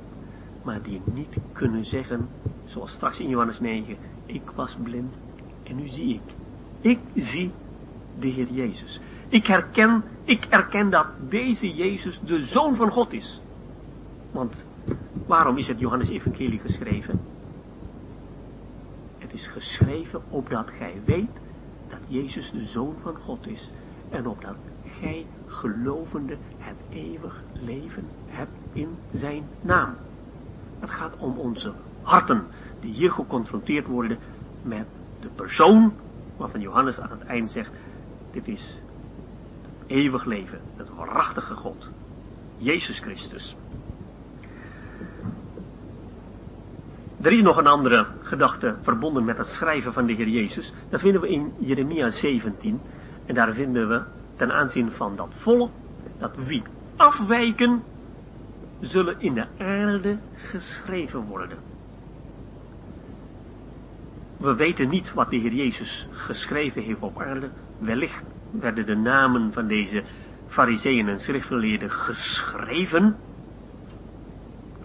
maar die niet kunnen zeggen, zoals straks in Johannes 9, ik was blind en nu zie ik. Ik zie de Heer Jezus. Ik herken, ik erken dat deze Jezus de Zoon van God is. Want waarom is het Johannes Evangelie geschreven? Het is geschreven opdat gij weet dat Jezus de Zoon van God is. En opdat gij gelovende het eeuwig leven hebt in zijn naam. Het gaat om onze harten, die hier geconfronteerd worden met de persoon waarvan Johannes aan het eind zegt, dit is het eeuwig leven, het waarachtige God, Jezus Christus. Er is nog een andere gedachte verbonden met het schrijven van de Heer Jezus. Dat vinden we in Jeremia 17. En daar vinden we ten aanzien van dat volk, dat wie afwijken, zullen in de aarde geschreven worden. We weten niet wat de Heer Jezus geschreven heeft op aarde. Wellicht werden de namen van deze fariseeën en schriftgeleerden geschreven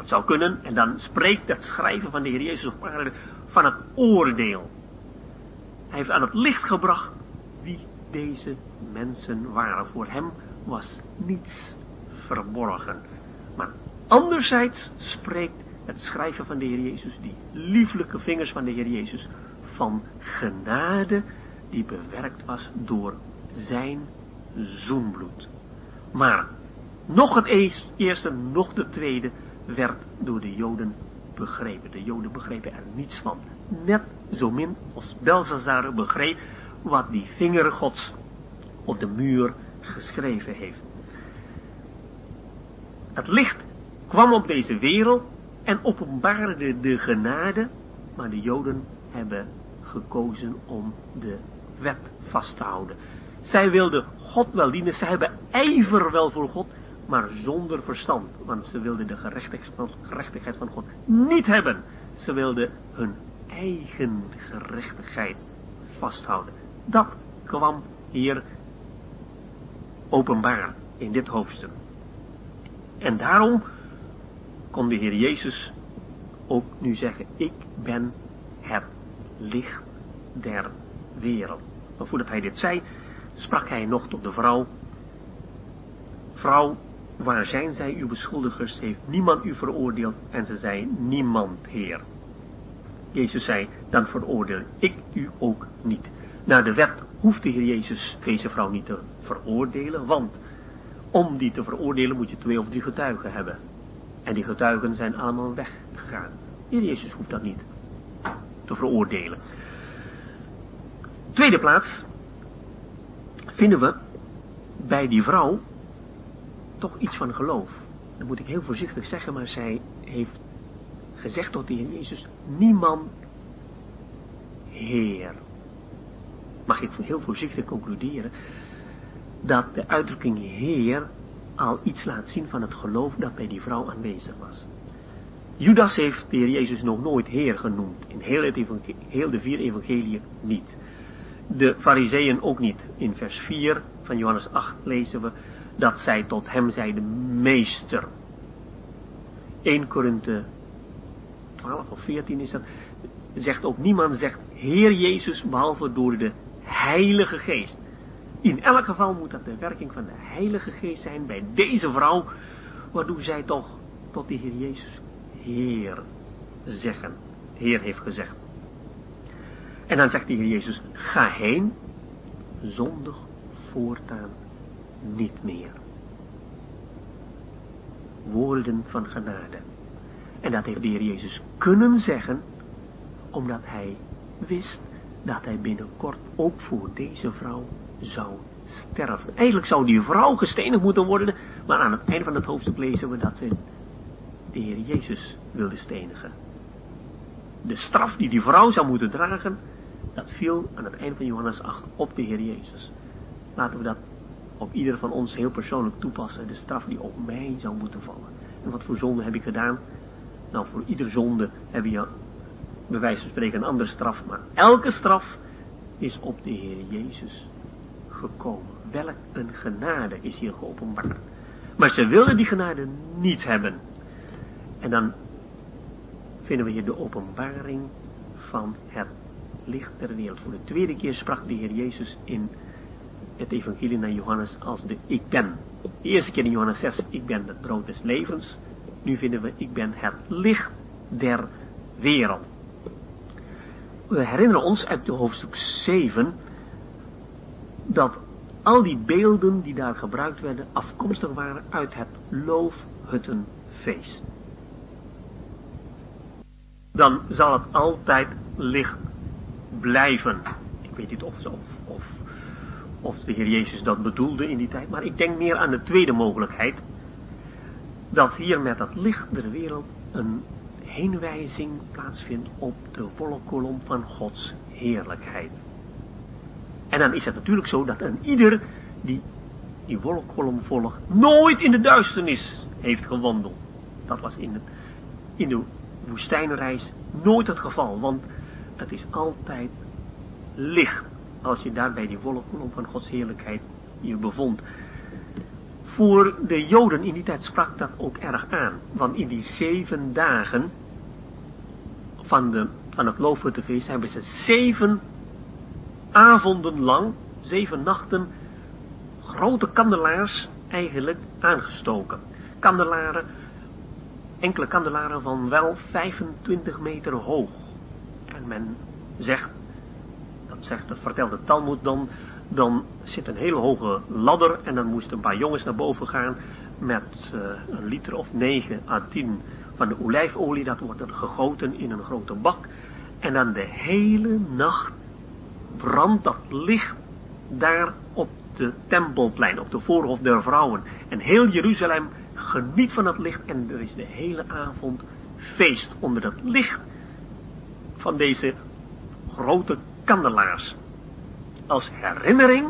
zou kunnen. En dan spreekt het schrijven van de Heer Jezus op aarde van het oordeel. Hij heeft aan het licht gebracht wie deze mensen waren. Voor hem was niets verborgen. Anderzijds spreekt het schrijven van de Heer Jezus, die lieflijke vingers van de Heer Jezus, van genade die bewerkt was door zijn zoenbloed. Maar nog het eerste, nog de tweede werd door de Joden begrepen. De Joden begrepen er niets van. Net zo min als Belzazar begreep wat die vinger gods op de muur geschreven heeft. Het licht kwam op deze wereld en openbaarde de genade, maar de Joden hebben gekozen om de wet vast te houden. Zij wilden God wel dienen, zij hebben ijver wel voor God, maar zonder verstand, want ze wilden de gerechtigheid van God niet hebben. Ze wilden hun eigen gerechtigheid vasthouden. Dat kwam hier openbaar in dit hoofdstuk. En daarom kon de Heer Jezus ook nu zeggen, ik ben het licht der wereld. Maar voordat hij dit zei, sprak hij nog tot de vrouw, vrouw, Waar zijn zij, uw beschuldigers? Heeft niemand u veroordeeld? En ze zei, niemand, Heer. Jezus zei, dan veroordeel ik u ook niet. Naar de wet hoeft de Heer Jezus deze vrouw niet te veroordelen, want om die te veroordelen moet je twee of drie getuigen hebben. En die getuigen zijn allemaal weggegaan. Jezus hoeft dat niet te veroordelen. Tweede plaats vinden we bij die vrouw toch iets van geloof. Dat moet ik heel voorzichtig zeggen, maar zij heeft gezegd tot Heer Jezus, niemand Heer. Mag ik heel voorzichtig concluderen, dat de uitdrukking Heer al iets laat zien van het geloof dat bij die vrouw aanwezig was. Judas heeft de Heer Jezus nog nooit Heer genoemd. In heel, heel de vier evangeliën niet. De fariseeën ook niet. In vers 4 van Johannes 8 lezen we dat zij tot hem zeiden meester. 1 Korinthe 12 of 14 is dat. Zegt ook niemand, zegt Heer Jezus, behalve door de Heilige Geest. In elk geval moet dat de werking van de Heilige Geest zijn bij deze vrouw, waardoor zij toch tot de Heer Jezus Heer zeggen. Heer heeft gezegd. En dan zegt de Heer Jezus, ga heen, zondig voortaan niet meer. Woorden van genade. En dat heeft de Heer Jezus kunnen zeggen, omdat hij wist dat hij binnenkort ook voor deze vrouw zou sterven. Eigenlijk zou die vrouw gestenigd moeten worden, maar aan het einde van het hoofdstuk lezen we dat ze de Heer Jezus wilde stenigen. De straf die die vrouw zou moeten dragen, dat viel aan het einde van Johannes 8 op de Heer Jezus. Laten we dat op ieder van ons heel persoonlijk toepassen, de straf die op mij zou moeten vallen. En wat voor zonde heb ik gedaan? Nou, voor ieder zonde heb je bij wijze van spreken een andere straf, maar elke straf is op de Heer Jezus gekomen. Welk een genade is hier geopenbaard. Maar ze wilden die genade niet hebben. En dan vinden we hier de openbaring van het licht der wereld. Voor de tweede keer sprak de Heer Jezus in het evangelie naar Johannes als de ik ben. De eerste keer in Johannes 6, ik ben het brood des levens. Nu vinden we, ik ben het licht der wereld. We herinneren ons uit hoofdstuk 7 dat al die beelden die daar gebruikt werden afkomstig waren uit het loofhuttenfeest. Dan zal het altijd licht blijven. Ik weet niet of, of, of, of de Heer Jezus dat bedoelde in die tijd, maar ik denk meer aan de tweede mogelijkheid. Dat hier met dat licht der wereld een heenwijzing plaatsvindt op de volle kolom van Gods heerlijkheid. En dan is het natuurlijk zo dat een ieder die die wolkolom volgt, nooit in de duisternis heeft gewandeld. Dat was in de, in de woestijnreis nooit het geval, want het is altijd licht als je daar bij die wolkolom van Gods heerlijkheid je bevond. Voor de Joden in die tijd sprak dat ook erg aan, want in die zeven dagen van, de, van het loofhuttenfeest hebben ze zeven avonden lang, zeven nachten, grote kandelaars eigenlijk aangestoken. Kandelaren, enkele kandelaren van wel 25 meter hoog. En men zegt, dat, zegt, vertelt de Talmud dan, dan zit een hele hoge ladder en dan moesten een paar jongens naar boven gaan met uh, een liter of 9 à 10 van de olijfolie, dat wordt dan gegoten in een grote bak. En dan de hele nacht brandt dat licht daar op de tempelplein, op de voorhof der vrouwen. En heel Jeruzalem geniet van dat licht en er is de hele avond feest onder dat licht van deze grote kandelaars. Als herinnering,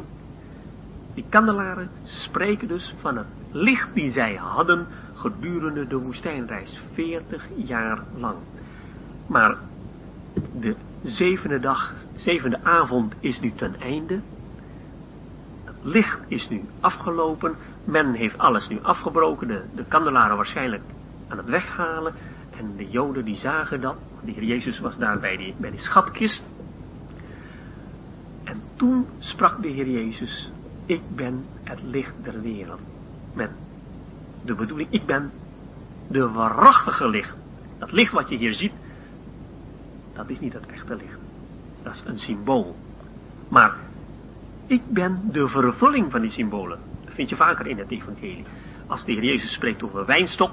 die kandelaren spreken dus van het licht die zij hadden gedurende de woestijnreis, 40 jaar lang. Maar de zevende dag, zevende avond is nu ten einde. Het licht is nu afgelopen. Men heeft alles nu afgebroken. De, de kandelaren waarschijnlijk aan het weghalen. En de joden die zagen dat. De heer Jezus was daar bij die, bij die schatkist. En toen sprak de heer Jezus. Ik ben het licht der wereld. Met de bedoeling, ik ben de waarachtige licht. Dat licht wat je hier ziet, dat is niet het echte licht. Dat is een symbool. Maar ik ben de vervulling van die symbolen. Dat vind je vaker in het evangelie. Als de Heer Jezus spreekt over wijnstok.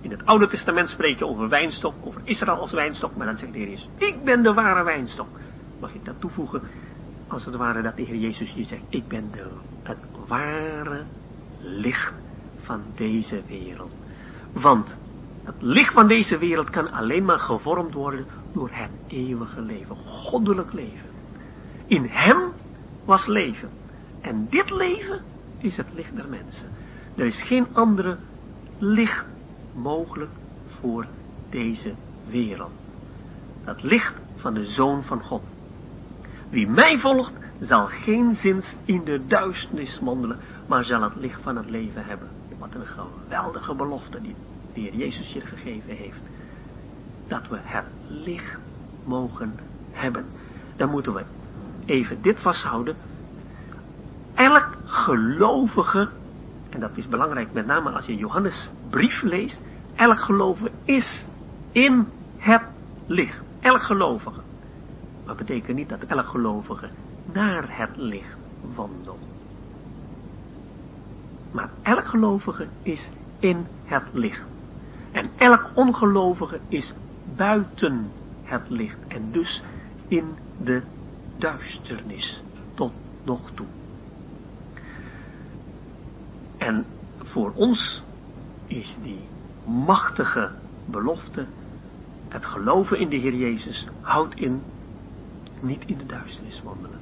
In het Oude Testament spreek je over wijnstok, over Israël als wijnstok. Maar dan zegt de Heer Jezus, ik ben de ware wijnstok. Mag ik dat toevoegen? Als het ware dat de Heer Jezus je zegt, ik ben de, het ware licht van deze wereld. Want het licht van deze wereld kan alleen maar gevormd worden door het eeuwige leven, goddelijk leven. In hem was leven. En dit leven is het licht der mensen. Er is geen andere licht mogelijk voor deze wereld. Dat licht van de Zoon van God. Wie mij volgt, zal geen zins in de duisternis wandelen, maar zal het licht van het leven hebben. Wat een geweldige belofte die de Heer Jezus je gegeven heeft. Dat we het licht mogen hebben. Dan moeten we even dit vasthouden. Elk gelovige, en dat is belangrijk met name als je Johannes brief leest, elk gelovige is in het licht. Elk gelovige. Maar betekent niet dat elk gelovige naar het licht wandelt. Maar elk gelovige is in het licht. En elk ongelovige is buiten het licht. En dus in de duisternis tot nog toe. En voor ons is die machtige belofte, het geloven in de Heer Jezus, houdt in niet in de duisternis wandelen.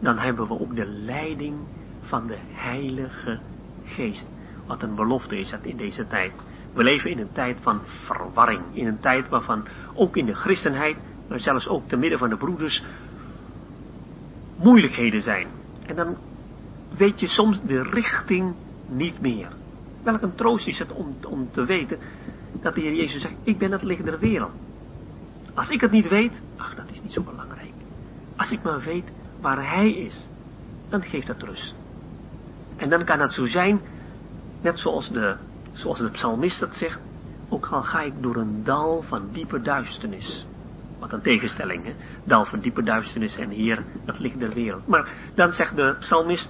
Dan hebben we ook de leiding van de Heilige Geest. Wat een belofte is dat in deze tijd. We leven in een tijd van verwarring. In een tijd waarvan ook in de christenheid, maar zelfs ook te midden van de broeders, moeilijkheden zijn. En dan weet je soms de richting niet meer. Welk een troost is het om, om te weten dat de Heer Jezus zegt, ik ben het licht der wereld. Als ik het niet weet, ach, dat is niet zo belangrijk. Als ik maar weet waar Hij is, dan geeft dat rust. En dan kan het zo zijn, net zoals de, zoals de psalmist dat zegt, ook al ga ik door een dal van diepe duisternis. Wat een tegenstelling, hè? Dal van diepe duisternis en hier het licht der wereld. Maar dan zegt de psalmist,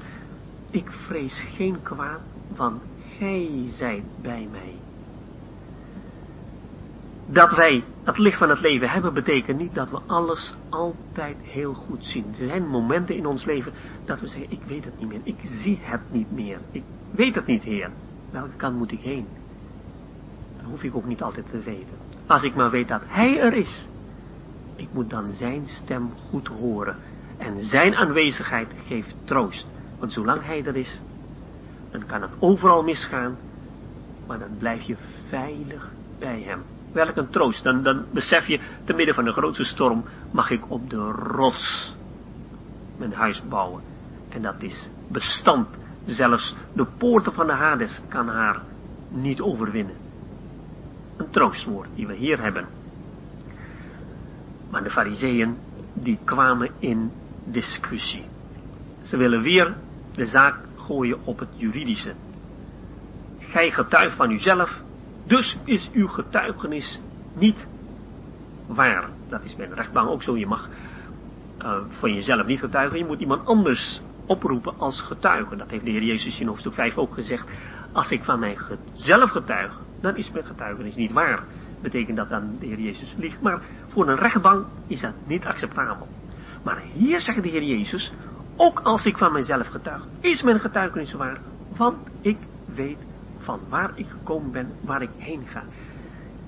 ik vrees geen kwaad, want gij zijt bij mij. Dat wij het licht van het leven hebben, betekent niet dat we alles altijd heel goed zien. Er zijn momenten in ons leven dat we zeggen, ik weet het niet meer, ik zie het niet meer, ik weet het niet, Heer. Welke kant moet ik heen? Dat hoef ik ook niet altijd te weten. Als ik maar weet dat Hij er is, ik moet dan Zijn stem goed horen. En Zijn aanwezigheid geeft troost. Want zolang Hij er is, dan kan het overal misgaan, maar dan blijf je veilig bij Hem. Welk een troost. Dan, dan besef je, te midden van de grootste storm, mag ik op de rots mijn huis bouwen. En dat is bestand. Zelfs de poorten van de Hades kan haar niet overwinnen. Een troostwoord die we hier hebben. Maar de fariseeën, die kwamen in discussie. Ze willen weer de zaak gooien op het juridische. Gij getuigt van uzelf, dus is uw getuigenis niet waar. Dat is bij een rechtbank ook zo. Je mag uh, van jezelf niet getuigen. Je moet iemand anders oproepen als getuige. Dat heeft de Heer Jezus in hoofdstuk 5 ook gezegd. Als ik van mijzelf getuig, dan is mijn getuigenis niet waar. Betekent dat dan de Heer Jezus liegt. Maar voor een rechtbank is dat niet acceptabel. Maar hier zegt de Heer Jezus, ook als ik van mijzelf getuig, is mijn getuigenis waar. Want ik weet van waar ik gekomen ben, waar ik heen ga.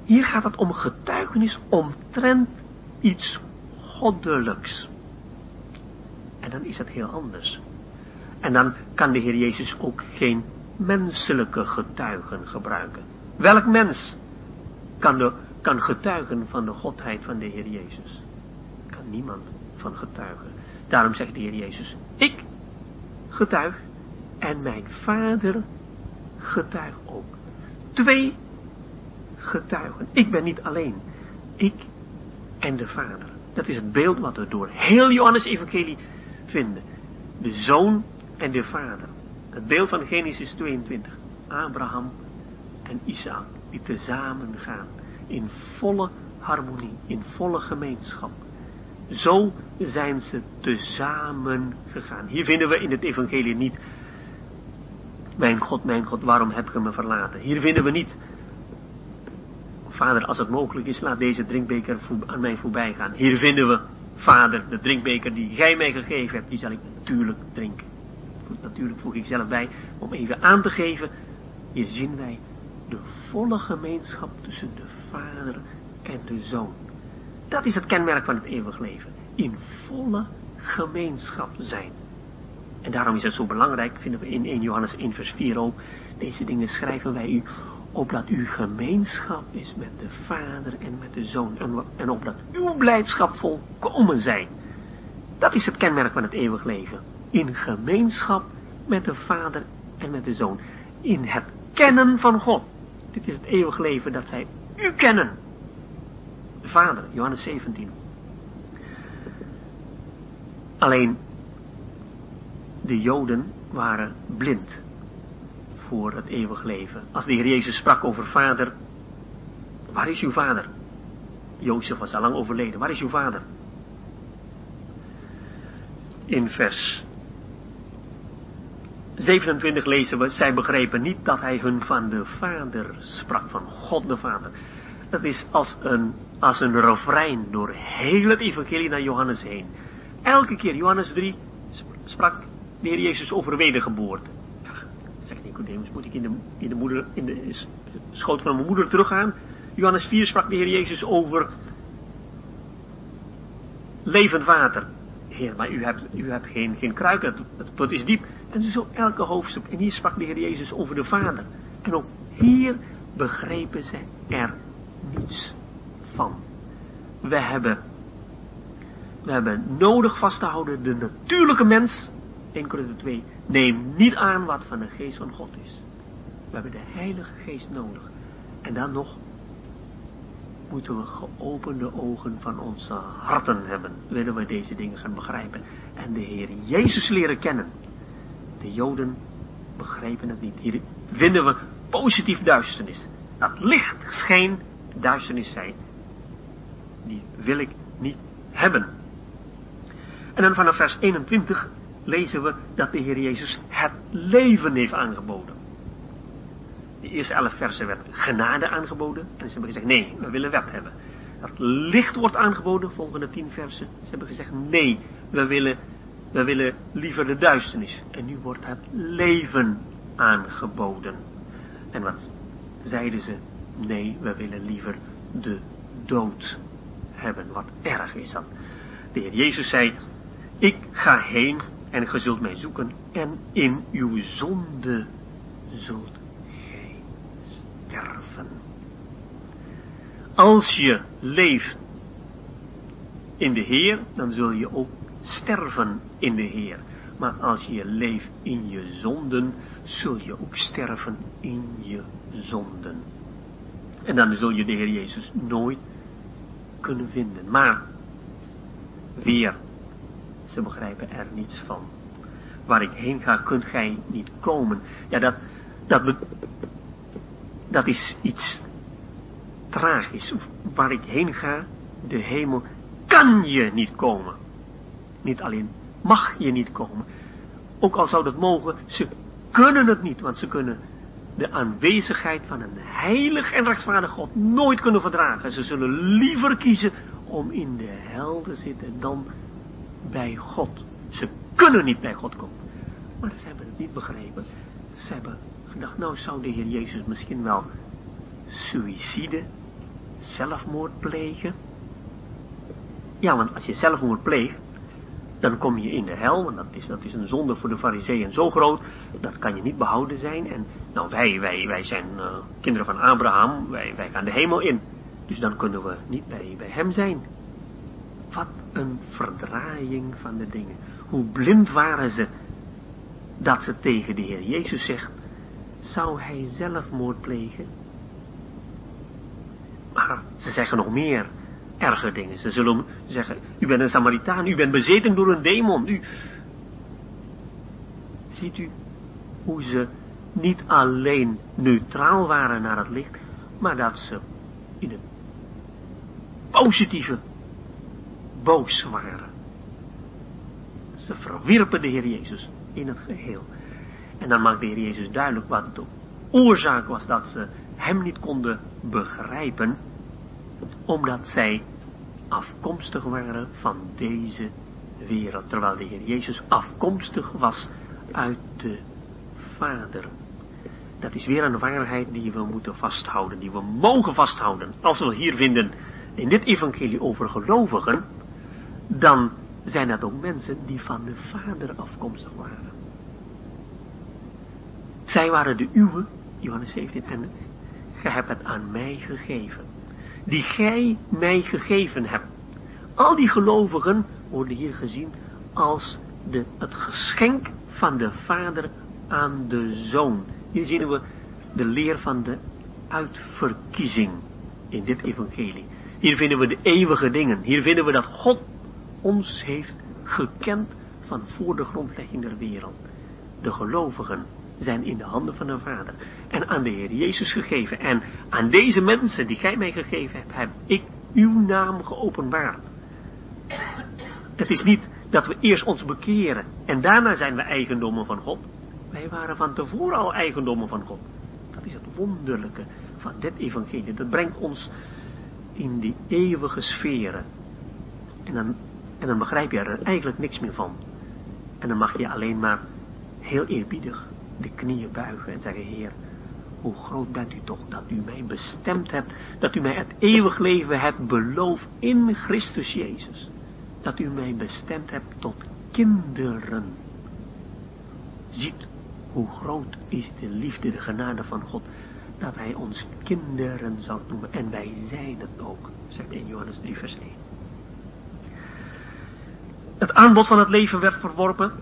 Hier gaat het om getuigenis omtrent iets goddelijks. En dan is het heel anders. En dan kan de Heer Jezus ook geen menselijke getuigen gebruiken. Welk mens kan, kan getuigen van de godheid van de Heer Jezus? Kan niemand van getuigen. Daarom zegt de Heer Jezus, ik getuig en mijn Vader getuig ook. Twee getuigen. Ik ben niet alleen. Ik en de Vader. Dat is het beeld wat we door heel Johannes Evangelie vinden. De Zoon en de Vader. Het beeld van Genesis 22. Abraham en Isaac. Die tezamen gaan. In volle harmonie. In volle gemeenschap. Zo zijn ze tezamen gegaan. Hier vinden we in het evangelie niet mijn God, mijn God, waarom heb je me verlaten? Hier vinden we niet. Vader, als het mogelijk is, laat deze drinkbeker aan mij voorbij gaan. Hier vinden we, Vader, de drinkbeker die gij mij gegeven hebt, die zal ik natuurlijk drinken. Natuurlijk voeg ik zelf bij, om even aan te geven. Hier zien wij de volle gemeenschap tussen de Vader en de Zoon. Dat is het kenmerk van het eeuwig leven. In volle gemeenschap zijn. En daarom is het zo belangrijk, vinden we in 1 Johannes 1 vers 4 ook, deze dingen schrijven wij u, opdat uw gemeenschap is met de Vader en met de Zoon, en, opdat uw blijdschap volkomen zijn. Dat is het kenmerk van het eeuwig leven. In gemeenschap met de Vader en met de Zoon. In het kennen van God. Dit is het eeuwig leven dat zij u kennen. De Vader, Johannes 17. Alleen, de Joden waren blind voor het eeuwig leven. Als de Heer Jezus sprak over vader, waar is uw vader? Jozef was al lang overleden, waar is uw vader? In vers 27 lezen we, zij begrepen niet dat hij hun van de Vader sprak, van God de Vader. Dat is als een, als een refrein door heel het evangelie naar Johannes heen. Elke keer, Johannes 3, sprak de Heer Jezus over wedergeboorte. Zegt Nicodemus, moet ik in de, in de, moeder, in de schoot van mijn moeder teruggaan? Johannes 4 sprak de Heer Jezus over levend water. Heer, maar u hebt, u hebt geen, geen kruik, het, het, is diep. En zo elke hoofdstuk. En hier sprak de Heer Jezus over de Vader. En ook hier begrepen ze er niets van. We hebben, we hebben nodig vast te houden de natuurlijke mens 1 Korinther 2. Neem niet aan wat van de geest van God is. We hebben de heilige geest nodig. En dan nog moeten we geopende ogen van onze harten hebben. Willen we deze dingen gaan begrijpen. En de Heer Jezus leren kennen. De Joden begrijpen het niet. Hier vinden we positief duisternis. Dat licht scheen duisternis zijn. Die wil ik niet hebben. En dan vanaf vers 21 lezen we dat de Heer Jezus het leven heeft aangeboden. De eerste elf versen werd genade aangeboden. En ze hebben gezegd, nee, we willen wet hebben. Dat licht wordt aangeboden, volgende tien versen. Ze hebben gezegd, nee, we willen, we willen liever de duisternis. En nu wordt het leven aangeboden. En wat zeiden ze? Nee, we willen liever de dood hebben. Wat erg is dat. De Heer Jezus zei, ik ga heen en ge zult mij zoeken, en in uw zonde zult gij sterven. Als je leeft in de Heer, dan zul je ook sterven in de Heer. Maar als je leeft in je zonden, zul je ook sterven in je zonden. En dan zul je de Heer Jezus nooit kunnen vinden. Maar, weer ze begrijpen er niets van. Waar ik heen ga, kunt gij niet komen. Ja, dat, dat, dat is iets tragisch. Waar ik heen ga, de hemel, kan je niet komen. Niet alleen mag je niet komen. Ook al zou dat mogen, ze kunnen het niet, want ze kunnen de aanwezigheid van een heilig en rechtvaardig God nooit kunnen verdragen. Ze zullen liever kiezen om in de hel te zitten dan bij God. Ze kunnen niet bij God komen. Maar ze hebben het niet begrepen. Ze hebben gedacht, nou zou de Heer Jezus misschien wel suïcide, zelfmoord plegen. Ja, want als je zelfmoord pleegt, dan kom je in de hel, en dat is, dat is een zonde voor de fariseeën zo groot, dat kan je niet behouden zijn. En nou, wij, wij, wij zijn uh, kinderen van Abraham, wij, wij gaan de hemel in. Dus dan kunnen we niet bij, bij hem zijn. Wat een verdraaiing van de dingen. Hoe blind waren ze dat ze tegen de Heer Jezus zegt, zou hij zelfmoord plegen? Maar ze zeggen nog meer erge dingen. Ze zullen zeggen, u bent een Samaritaan, u bent bezeten door een demon. U... Ziet u hoe ze niet alleen neutraal waren naar het licht, maar dat ze in een positieve boos waren. Ze verwierpen de Heer Jezus in het geheel. En dan maakt de Heer Jezus duidelijk wat de oorzaak was dat ze hem niet konden begrijpen, omdat zij afkomstig waren van deze wereld, terwijl de Heer Jezus afkomstig was uit de Vader. Dat is weer een waarheid die we moeten vasthouden, die we mogen vasthouden. Als we hier vinden in dit evangelie over gelovigen, dan zijn dat ook mensen die van de Vader afkomstig waren. Zij waren de uwe, Johannes 17, en gij hebt het aan mij gegeven. Die gij mij gegeven hebt. Al die gelovigen worden hier gezien als de, het geschenk van de Vader aan de Zoon. Hier zien we de leer van de uitverkiezing in dit evangelie. Hier vinden we de eeuwige dingen. Hier vinden we dat God ons heeft gekend van voor de grondlegging der wereld. De gelovigen zijn in de handen van de Vader en aan de Heer Jezus gegeven. En aan deze mensen die gij mij gegeven hebt, heb ik uw naam geopenbaard. Het is niet dat we eerst ons bekeren en daarna zijn we eigendommen van God. Wij waren van tevoren al eigendommen van God. Dat is het wonderlijke van dit evangelie. Dat brengt ons in die eeuwige sferen. En dan, en dan begrijp je er eigenlijk niks meer van. En dan mag je alleen maar heel eerbiedig de knieën buigen en zeggen, Heer, hoe groot bent u toch dat u mij bestemd hebt, dat u mij het eeuwig leven hebt beloofd in Christus Jezus. Dat u mij bestemd hebt tot kinderen. Ziet hoe groot is de liefde, de genade van God, dat hij ons kinderen zal noemen. En wij zijn het ook, zegt 1 Johannes 3 vers 1. Het aanbod van het leven werd verworpen.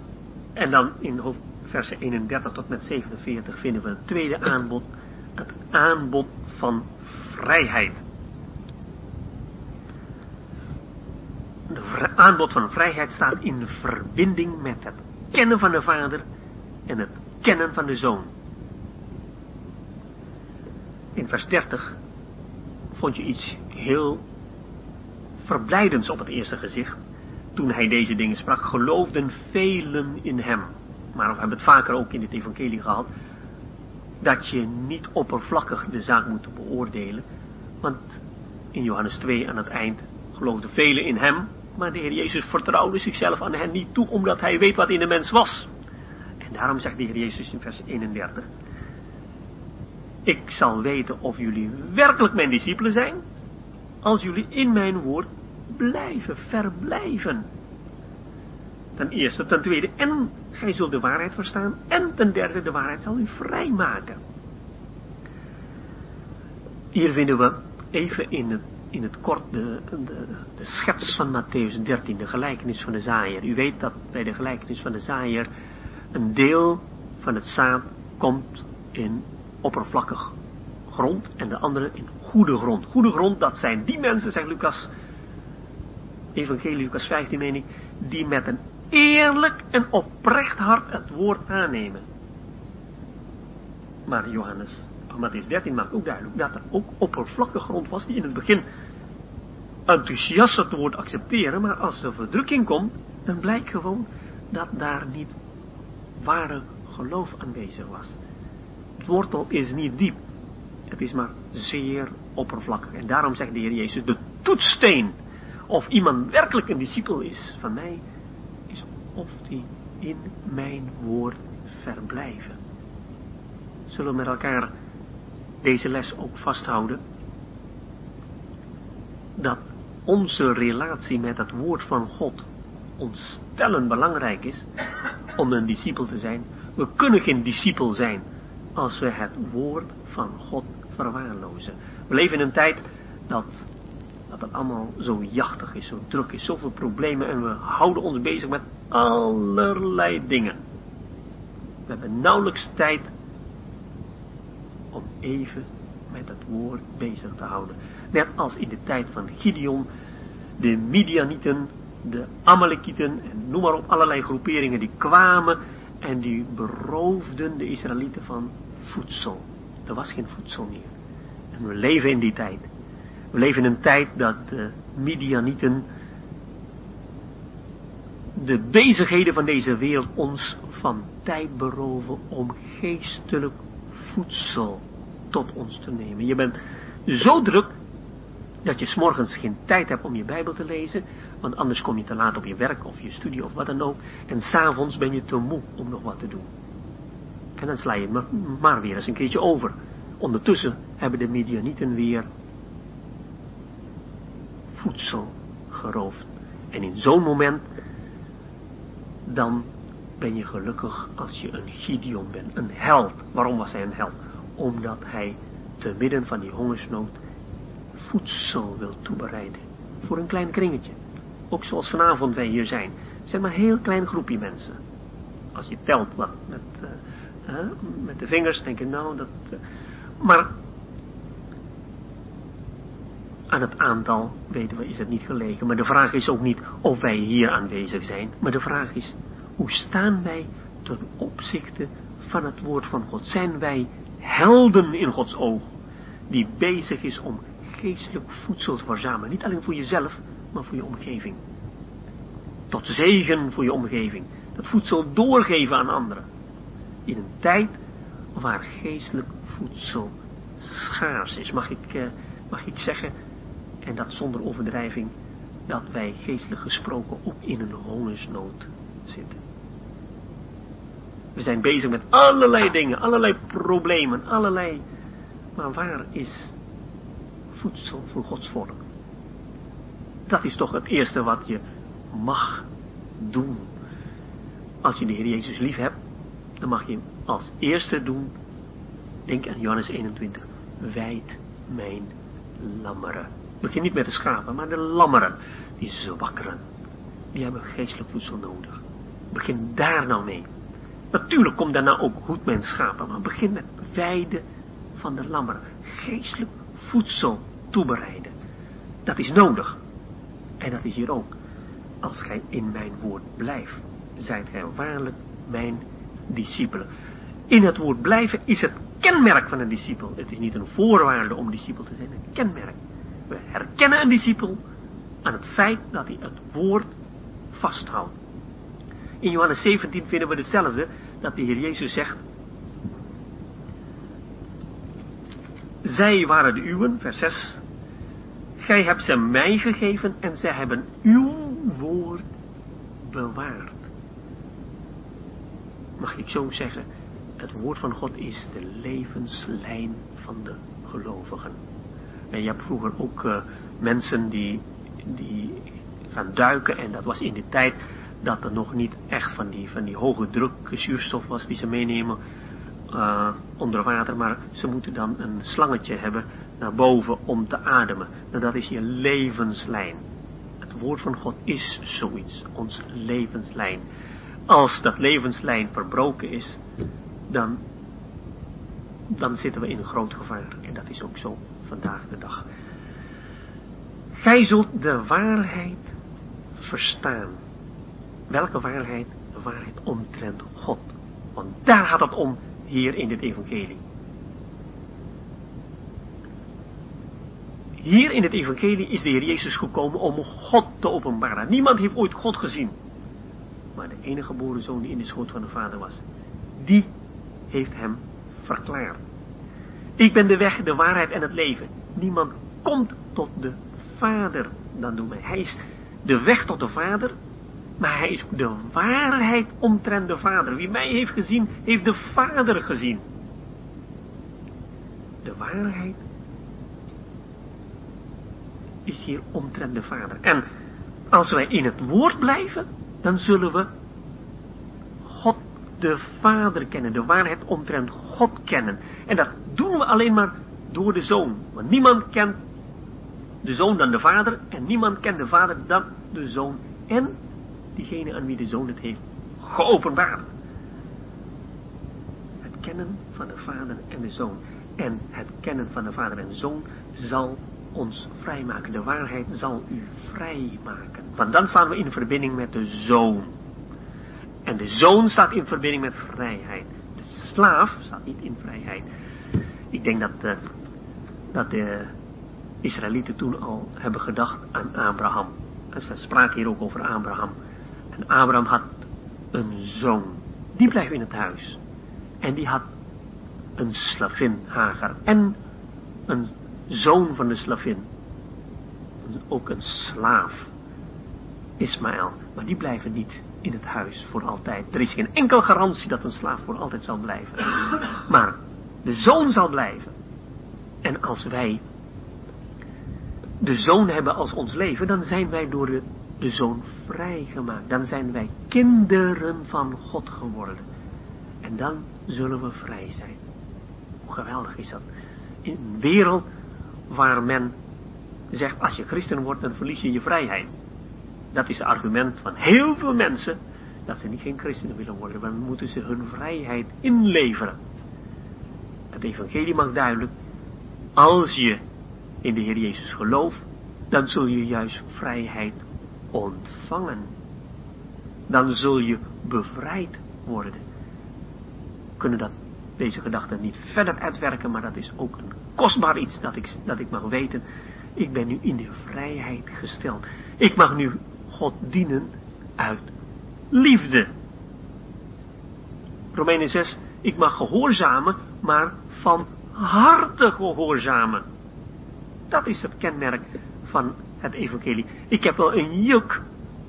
En dan in versen 31 tot met 47 vinden we het tweede aanbod. Het aanbod van vrijheid. Het aanbod van vrijheid staat in verbinding met het kennen van de Vader en het kennen van de Zoon. In vers 30 vond je iets heel verblijdends op het eerste gezicht. Toen hij deze dingen sprak, geloofden velen in hem. Maar we hebben het vaker ook in het evangelie gehad. Dat je niet oppervlakkig de zaak moet beoordelen. Want in Johannes 2 aan het eind geloofden velen in hem. Maar de Heer Jezus vertrouwde zichzelf aan hen niet toe, omdat hij weet wat in de mens was. En daarom zegt de Heer Jezus in vers 31. Ik zal weten of jullie werkelijk mijn discipelen zijn, als jullie in mijn woord blijven, verblijven. Ten eerste, ten tweede, en gij zult de waarheid verstaan, en ten derde, de waarheid zal u vrijmaken. Hier vinden we even in het, in het kort de, de, de schets van Matthäus 13, de gelijkenis van de zaaier. U weet dat bij de gelijkenis van de zaaier een deel van het zaad komt in oppervlakkig grond en de andere in goede grond. Goede grond, dat zijn die mensen, zegt Lucas, Evangelie Lucas 15 meen ik, die met een eerlijk en oprecht hart het woord aannemen. Maar Johannes, Matthäus 13 maakt ook duidelijk dat er ook oppervlakkige grond was die in het begin enthousiast het woord accepteren, maar als er verdrukking komt, dan blijkt gewoon dat daar niet ware geloof aanwezig was. Het wortel is niet diep. Het is maar zeer oppervlakkig. En daarom zegt de Heer Jezus, de toetsteen of iemand werkelijk een discipel is van mij, of die in mijn woord verblijven. Zullen we met elkaar deze les ook vasthouden? Dat onze relatie met het woord van God ons stellend belangrijk is om een discipel te zijn. We kunnen geen discipel zijn als we het woord van God verwaarlozen. We leven in een tijd dat, dat het allemaal zo jachtig is, zo druk is, zoveel problemen en we houden ons bezig met allerlei dingen. We hebben nauwelijks tijd om even met het woord bezig te houden. Net als in de tijd van Gideon, de Midianieten, de Amalekieten en noem maar op allerlei groeperingen die kwamen en die beroofden de Israëlieten van voedsel. Er was geen voedsel meer. En we leven in die tijd. We leven in een tijd dat de Midianieten de bezigheden van deze wereld ons van tijd beroven om geestelijk voedsel tot ons te nemen. Je bent zo druk dat je s'morgens geen tijd hebt om je Bijbel te lezen, want anders kom je te laat op je werk of je studie of wat dan ook. En s'avonds ben je te moe om nog wat te doen. En dan sla je het maar weer eens een keertje over. Ondertussen hebben de Midianieten weer voedsel geroofd. En in zo'n moment, dan ben je gelukkig als je een Gideon bent, een held. Waarom was hij een held? Omdat hij te midden van die hongersnood voedsel wil toebereiden. Voor een klein kringetje. Ook zoals vanavond wij hier zijn. Zeg maar een heel klein groepje mensen. Als je telt wat met, uh, met de vingers, denk je nou dat... Uh, maar aan het aantal weten we is het niet gelegen. Maar de vraag is ook niet of wij hier aanwezig zijn. Maar de vraag is, hoe staan wij ten opzichte van het woord van God? Zijn wij helden in Gods oog? Die bezig is om geestelijk voedsel te verzamelen. Niet alleen voor jezelf, maar voor je omgeving. Tot zegen voor je omgeving. Dat voedsel doorgeven aan anderen. In een tijd waar geestelijk voedsel schaars is. Mag ik, uh, mag ik zeggen, en dat zonder overdrijving, dat wij geestelijk gesproken ook in een hongersnood zitten. We zijn bezig met allerlei dingen, allerlei problemen, allerlei. Maar waar is voedsel voor Gods volk? Dat is toch het eerste wat je mag doen. Als je de Heer Jezus lief hebt, dan mag je als eerste doen, denk aan Johannes 21, wijd mijn lammeren. Begin niet met de schapen, maar de lammeren, die zwakkeren, die hebben geestelijk voedsel nodig. Begin daar nou mee. Natuurlijk komt daarna ook goed mijn schapen, maar begin met weiden van de lammeren. Geestelijk voedsel toebereiden. Dat is nodig. En dat is hier ook. Als gij in mijn woord blijft, zijt gij waarlijk mijn discipelen. In het woord blijven is het kenmerk van een discipel. Het is niet een voorwaarde om discipel te zijn, een kenmerk. We herkennen een discipel aan het feit dat hij het woord vasthoudt. In Johannes 17 vinden we hetzelfde, dat de Heer Jezus zegt, Zij waren de uwen, vers 6. Gij hebt ze mij gegeven en zij hebben uw woord bewaard. Mag ik zo zeggen, het woord van God is de levenslijn van de gelovigen. En je hebt vroeger ook uh, mensen die, die gaan duiken en dat was in de tijd dat er nog niet echt van die, van die hoge druk zuurstof was die ze meenemen uh, onder water, maar ze moeten dan een slangetje hebben naar boven om te ademen. Nou, dat is je levenslijn. Het woord van God is zoiets, ons levenslijn. Als dat levenslijn verbroken is, dan, dan zitten we in een groot gevaar. En dat is ook zo vandaag de dag. Gij zult de waarheid verstaan. Welke waarheid? De waarheid omtrent God. Want daar gaat het om hier in dit evangelie. Hier in het evangelie is de Heer Jezus gekomen om God te openbaren. Niemand heeft ooit God gezien. Maar de enige geboren zoon die in de schoot van de vader was, die heeft hem verklaard. Ik ben de weg, de waarheid en het leven. Niemand komt tot de vader dan door mij. Hij is de weg tot de vader, maar hij is de waarheid omtrent de vader. Wie mij heeft gezien, heeft de vader gezien. De waarheid is hier omtrent de vader. En als wij in het woord blijven, dan zullen we de Vader kennen, de waarheid omtrent God kennen. En dat doen we alleen maar door de Zoon. Want niemand kent de Zoon dan de Vader, en niemand kent de Vader dan de Zoon. En diegene aan wie de Zoon het heeft geopenbaard. Het kennen van de Vader en de Zoon. En het kennen van de Vader en de Zoon zal ons vrijmaken. De waarheid zal u vrijmaken. Want dan staan we in verbinding met de Zoon. En de Zoon staat in verbinding met vrijheid. De slaaf staat niet in vrijheid. Ik denk dat, uh, dat de Israëlieten toen al hebben gedacht aan Abraham. En ze spraken hier ook over Abraham. En Abraham had een zoon. Die bleef in het huis. En die had een slavin, Hagar. En een zoon van de slavin. Ook een slaaf, Ismaël. Maar die blijven niet in het huis voor altijd. Er is geen enkel garantie dat een slaaf voor altijd zal blijven. Maar de zoon zal blijven. En als wij de zoon hebben als ons leven, dan zijn wij door de, de zoon vrijgemaakt. Dan zijn wij kinderen van God geworden. En dan zullen we vrij zijn. Hoe geweldig is dat? in een wereld waar men zegt, als je christen wordt, dan verlies je je vrijheid. Dat is het argument van heel veel mensen, dat ze niet geen christenen willen worden, dan moeten ze hun vrijheid inleveren. Het evangelie maakt duidelijk, als je in de Heer Jezus gelooft, dan zul je juist vrijheid ontvangen. Dan zul je bevrijd worden. We kunnen dat, deze gedachte niet verder uitwerken, maar dat is ook een kostbaar iets dat ik, dat ik mag weten. Ik ben nu in de vrijheid gesteld. Ik mag nu God dienen uit liefde. Romeinen 6, ik mag gehoorzamen, maar van harte gehoorzamen. Dat is het kenmerk van het evangelie. Ik heb wel een juk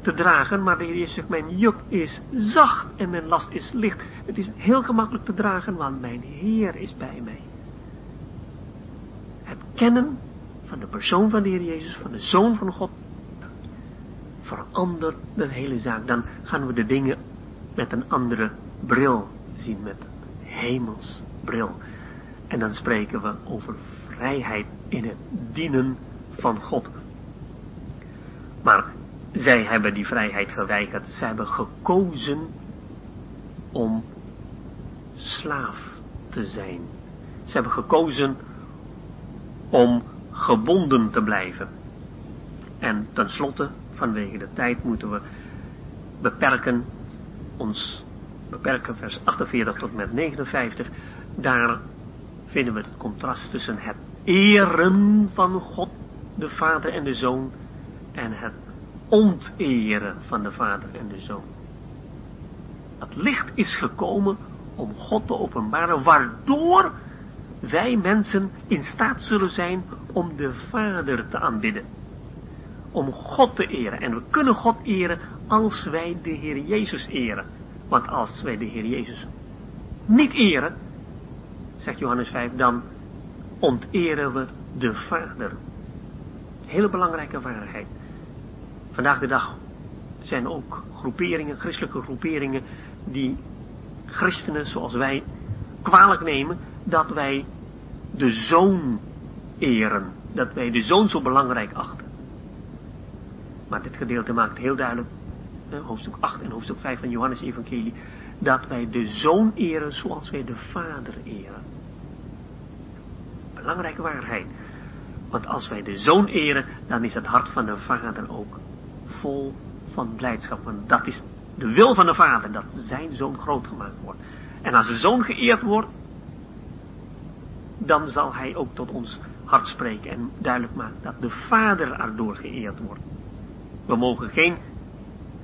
te dragen, maar de Heer Jezus zegt, mijn juk is zacht en mijn last is licht. Het is heel gemakkelijk te dragen, want mijn Heer is bij mij. Het kennen van de persoon van de Heer Jezus, van de Zoon van God, verandert de hele zaak. Dan gaan we de dingen met een andere bril zien, met hemels bril. En dan spreken we over vrijheid in het dienen van God. Maar zij hebben die vrijheid geweigerd. Zij hebben gekozen om slaaf te zijn. Ze hebben gekozen om gebonden te blijven. En tenslotte, vanwege de tijd, moeten we beperken ons, beperken vers 48 tot met 59. Daar vinden we het contrast tussen het eren van God, de Vader en de Zoon, en het onteren van de Vader en de Zoon. Het licht is gekomen om God te openbaren, waardoor wij mensen in staat zullen zijn om de Vader te aanbidden. Om God te eren. En we kunnen God eren als wij de Heer Jezus eren. Want als wij de Heer Jezus niet eren, zegt Johannes 5, dan onteren we de Vader. Hele belangrijke waarheid. Vandaag de dag zijn ook groeperingen, christelijke groeperingen, die christenen zoals wij kwalijk nemen dat wij de zoon eren. Dat wij de zoon zo belangrijk achten. Maar dit gedeelte maakt heel duidelijk, hoofdstuk 8 en hoofdstuk 5 van Johannes Evangelie, dat wij de zoon eren zoals wij de vader eren. Belangrijke waarheid. Want als wij de zoon eren, dan is het hart van de vader ook vol van blijdschap. Want dat is de wil van de vader, dat zijn zoon groot gemaakt wordt. En als de zoon geëerd wordt, dan zal hij ook tot ons hart spreken en duidelijk maken dat de vader erdoor geëerd wordt. We mogen geen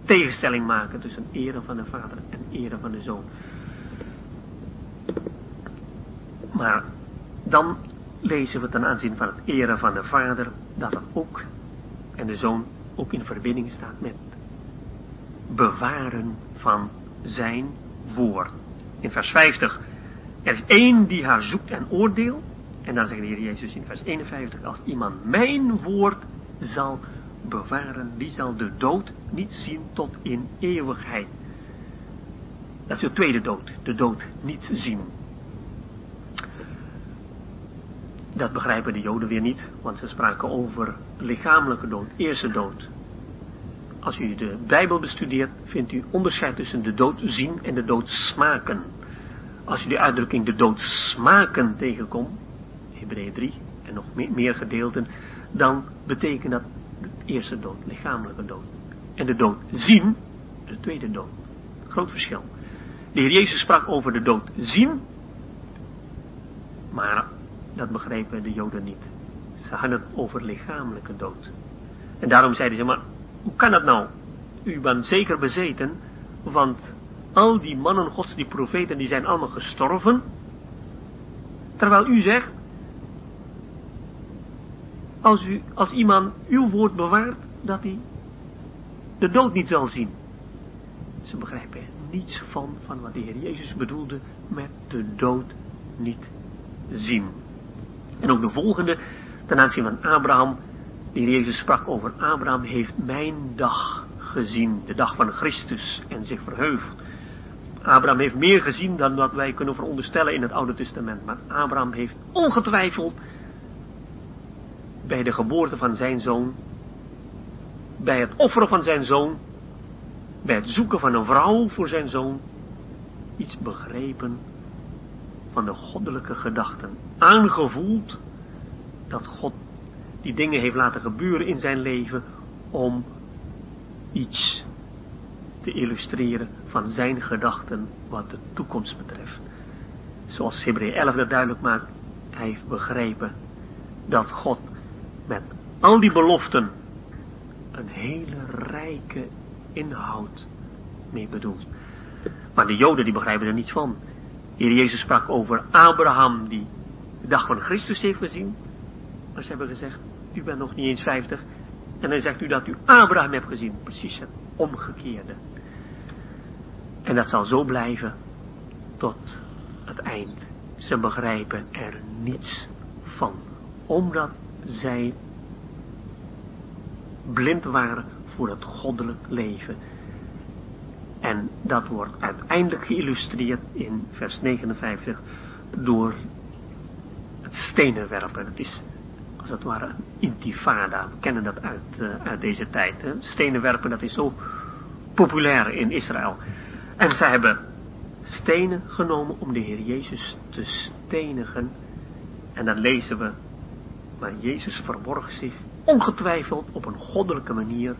tegenstelling maken tussen ere van de vader en ere van de zoon. Maar dan lezen we ten aanzien van het ere van de vader dat er ook en de zoon ook in verbinding staat met bewaren van zijn woord. In vers 50, er is één die haar zoekt en oordeelt. En dan zegt de Heer Jezus in vers 51, als iemand mijn woord zal bewaren, die zal de dood niet zien tot in eeuwigheid. Dat is de tweede dood, de dood niet zien. Dat begrijpen de Joden weer niet, want ze spraken over lichamelijke dood, eerste dood. Als u de Bijbel bestudeert, vindt u onderscheid tussen de dood zien en de dood smaken. Als u de uitdrukking de dood smaken tegenkomt, Hebreeën 3 en nog meer gedeelten, dan betekent dat de eerste dood, lichamelijke dood. En de dood zien, de tweede dood. Groot verschil. De Heer Jezus sprak over de dood zien, maar dat begrepen de Joden niet. Ze hadden het over lichamelijke dood. En daarom zeiden ze, maar hoe kan dat nou? U bent zeker bezeten, want al die mannen gods, die profeten, die zijn allemaal gestorven. Terwijl u zegt, als, u, als iemand uw woord bewaart, dat hij de dood niet zal zien. Ze begrijpen niets van, van wat de Heer Jezus bedoelde met de dood niet zien. En ook de volgende, ten aanzien van Abraham, de Heer Jezus sprak over Abraham heeft mijn dag gezien, de dag van Christus, en zich verheugd. Abraham heeft meer gezien dan wat wij kunnen veronderstellen in het Oude Testament. Maar Abraham heeft ongetwijfeld bij de geboorte van zijn zoon, bij het offeren van zijn zoon, bij het zoeken van een vrouw voor zijn zoon, iets begrepen van de goddelijke gedachten. Aangevoeld dat God die dingen heeft laten gebeuren in zijn leven om iets te illustreren van zijn gedachten wat de toekomst betreft. Zoals Hebreeën 11 dat duidelijk maakt, hij heeft begrepen dat God met al die beloften een hele rijke inhoud mee bedoelt. Maar de Joden die begrijpen er niets van. Heer Jezus sprak over Abraham die de dag van Christus heeft gezien. Maar ze hebben gezegd, u bent nog niet eens vijftig. En dan zegt u dat u Abraham hebt gezien. Precies het omgekeerde. En dat zal zo blijven tot het eind. Ze begrijpen er niets van. Omdat zij blind waren voor het goddelijk leven. En dat wordt uiteindelijk geïllustreerd in vers 59 door het stenen werpen. Het is als het ware een intifada. We kennen dat uit, uh, uit deze tijd. Hè? Stenen werpen, dat is zo populair in Israël. En zij hebben stenen genomen om de Heer Jezus te stenigen. En dan lezen we, maar Jezus verborg zich ongetwijfeld op een goddelijke manier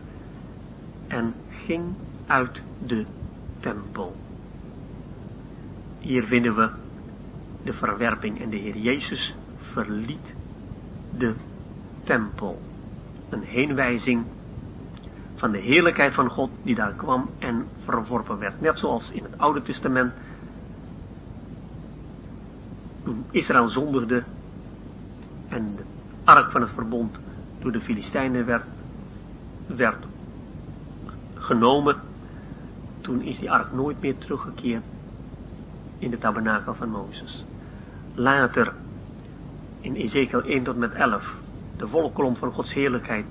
en ging uit de tempel. Hier vinden we de verwerping en de Heer Jezus verliet de tempel. Een heenwijzing van de heerlijkheid van God die daar kwam en verworpen werd. Net zoals in het Oude Testament, toen Israël zondigde ark van het verbond door de Filistijnen werd, werd genomen, toen is die ark nooit meer teruggekeerd in de tabernakel van Mozes. Later, in Ezekiel 1 tot met 11, de volle kolom van Gods heerlijkheid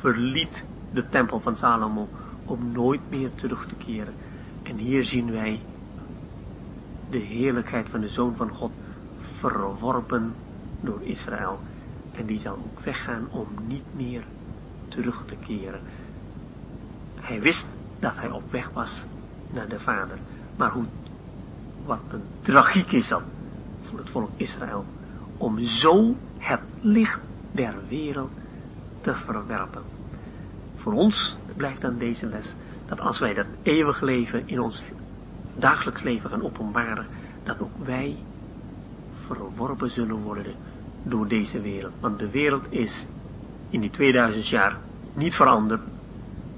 verliet de tempel van Salomo om nooit meer terug te keren. En hier zien wij de heerlijkheid van de Zoon van God verworpen door Israël. En die zal ook weggaan om niet meer terug te keren. Hij wist dat hij op weg was naar de Vader. Maar hoe, wat een tragiek is dat voor het volk Israël. Om zo het licht der wereld te verwerpen. Voor ons blijft dan deze les dat als wij dat eeuwig leven in ons dagelijks leven gaan openbaren, dat ook wij verworpen zullen worden door deze wereld. Want de wereld is in die 2000 jaar niet veranderd,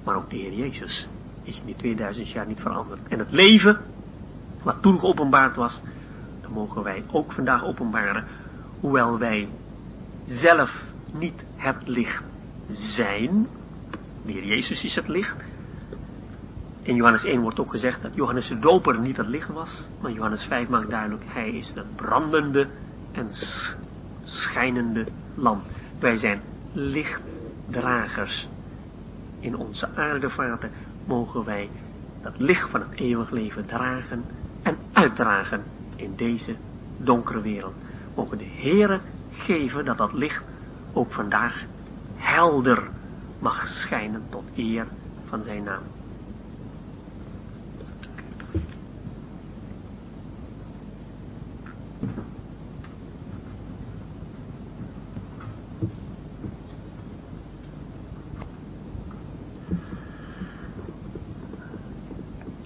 maar ook de Heer Jezus is in die 2000 jaar niet veranderd. En het leven, wat toen geopenbaard was, dat mogen wij ook vandaag openbaren, hoewel wij zelf niet het licht zijn, de Heer Jezus is het licht. In Johannes 1 wordt ook gezegd dat Johannes de Doper niet het licht was, maar Johannes 5 maakt duidelijk, hij is het brandende en schijnende lamp. Wij zijn lichtdragers. In onze aardevaten mogen wij dat licht van het eeuwig leven dragen en uitdragen in deze donkere wereld. Mogen de Heere geven dat dat licht ook vandaag helder mag schijnen tot eer van zijn naam.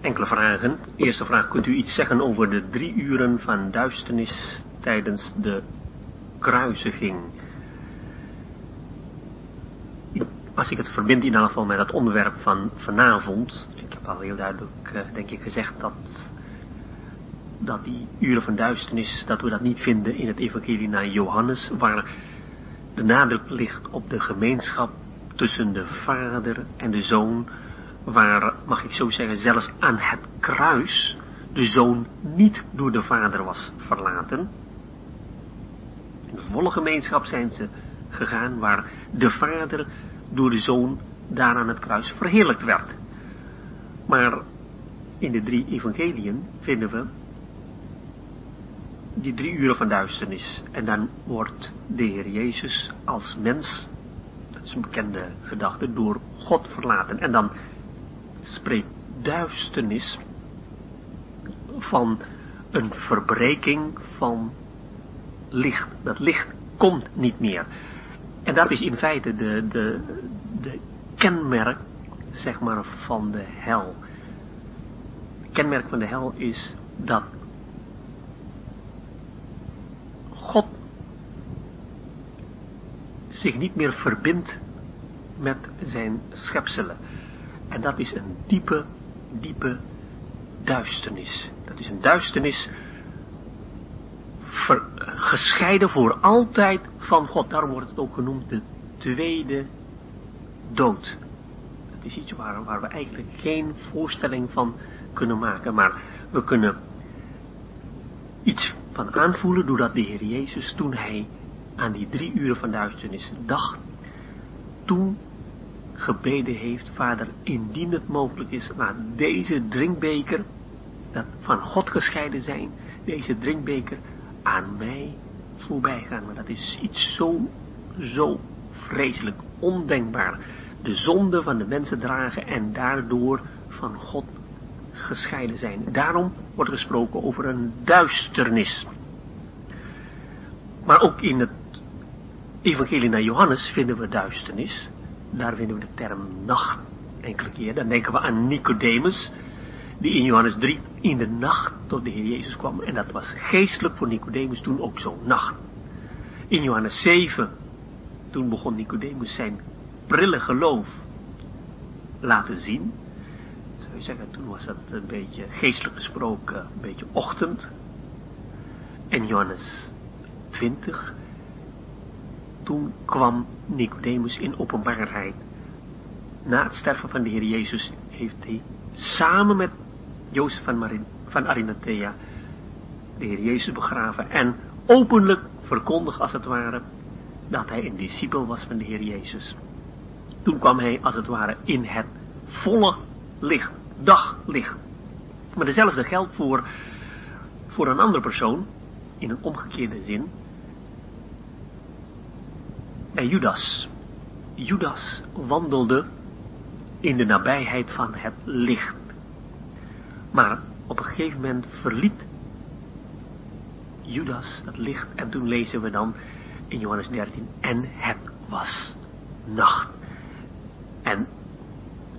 Enkele vragen. Eerste vraag, kunt u iets zeggen over de drie uren van duisternis tijdens de kruisiging? als ik het verbind in ieder geval met het onderwerp van vanavond, ik heb al heel duidelijk, uh, denk ik, gezegd dat, dat die uren van duisternis, dat we dat niet vinden in het evangelie naar Johannes, waar de nadruk ligt op de gemeenschap tussen de vader en de zoon, waar, mag ik zo zeggen, zelfs aan het kruis de zoon niet door de vader was verlaten. In volle gemeenschap zijn ze gegaan, waar de vader door de zoon daar aan het kruis verheerlijkt werd. Maar in de drie evangeliën vinden we die drie uren van duisternis. En dan wordt de Heer Jezus als mens, dat is een bekende gedachte, door God verlaten. En dan spreekt duisternis van een verbreking van licht. Dat licht komt niet meer. En dat is in feite de, de, de kenmerk, zeg maar, van de hel. Het kenmerk van de hel is dat God zich niet meer verbindt met zijn schepselen. En dat is een diepe, diepe duisternis. Dat is een duisternis gescheiden voor altijd van God. Daarom wordt het ook genoemd de tweede dood. Dat is iets waar, waar we eigenlijk geen voorstelling van kunnen maken. Maar we kunnen iets van aanvoelen doordat de Heer Jezus toen hij aan die drie uren van duisternis dacht, toen gebeden heeft, Vader, indien het mogelijk is, laat deze drinkbeker, dat van God gescheiden zijn, deze drinkbeker aan mij voorbij gaan. Maar dat is iets zo, zo vreselijk, ondenkbaar. De zonde van de mensen dragen en daardoor van God gescheiden zijn. Daarom wordt gesproken over een duisternis. Maar ook in het evangelie naar Johannes vinden we duisternis. Daar vinden we de term nacht enkele keer. Dan denken we aan Nicodemus, die in Johannes 3 in de nacht tot de Heer Jezus kwam. En dat was geestelijk voor Nicodemus toen ook zo, nacht. In Johannes 7, toen begon Nicodemus zijn prille geloof laten zien. Zou je zeggen, toen was dat een beetje geestelijk gesproken, een beetje ochtend. En Johannes 20, toen kwam Nicodemus in openbaarheid. Na het sterven van de Heer Jezus heeft hij samen met Jozef van, Marin, van Arimathea de Heer Jezus begraven en openlijk verkondigd als het ware dat hij een discipel was van de Heer Jezus. Toen kwam hij als het ware in het volle licht, daglicht. Maar dezelfde geldt voor, voor een andere persoon, in een omgekeerde zin, bij Judas. Judas wandelde in de nabijheid van het licht. Maar op een gegeven moment verliet Judas het licht en toen lezen we dan in Johannes 13 en het was nacht. En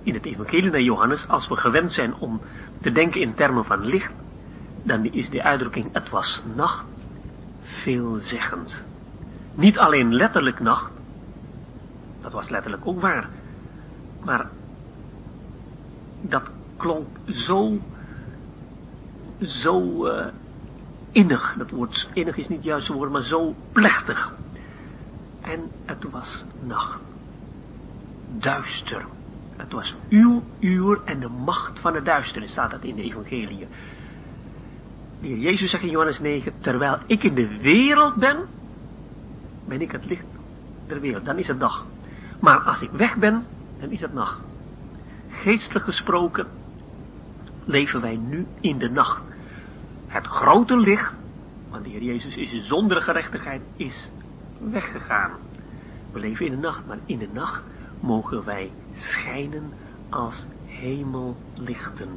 in het evangelie naar Johannes, als we gewend zijn om te denken in termen van licht, dan is de uitdrukking het was nacht veelzeggend. Niet alleen letterlijk nacht, dat was letterlijk ook waar, maar dat klonk zo zo uh, innig, dat woord innig is niet het juiste woord, maar zo plechtig. En het was nacht. Duister. Het was uw uur en de macht van de duisternis, staat dat in de evangelie. Jezus zegt in Johannes 9, terwijl ik in de wereld ben, ben ik het licht der wereld. Dan is het dag. Maar als ik weg ben, dan is het nacht. Geestelijk gesproken leven wij nu in de nacht. Het grote licht, want de Heer Jezus is zonder gerechtigheid, is weggegaan. We leven in de nacht, maar in de nacht mogen wij schijnen als hemellichten.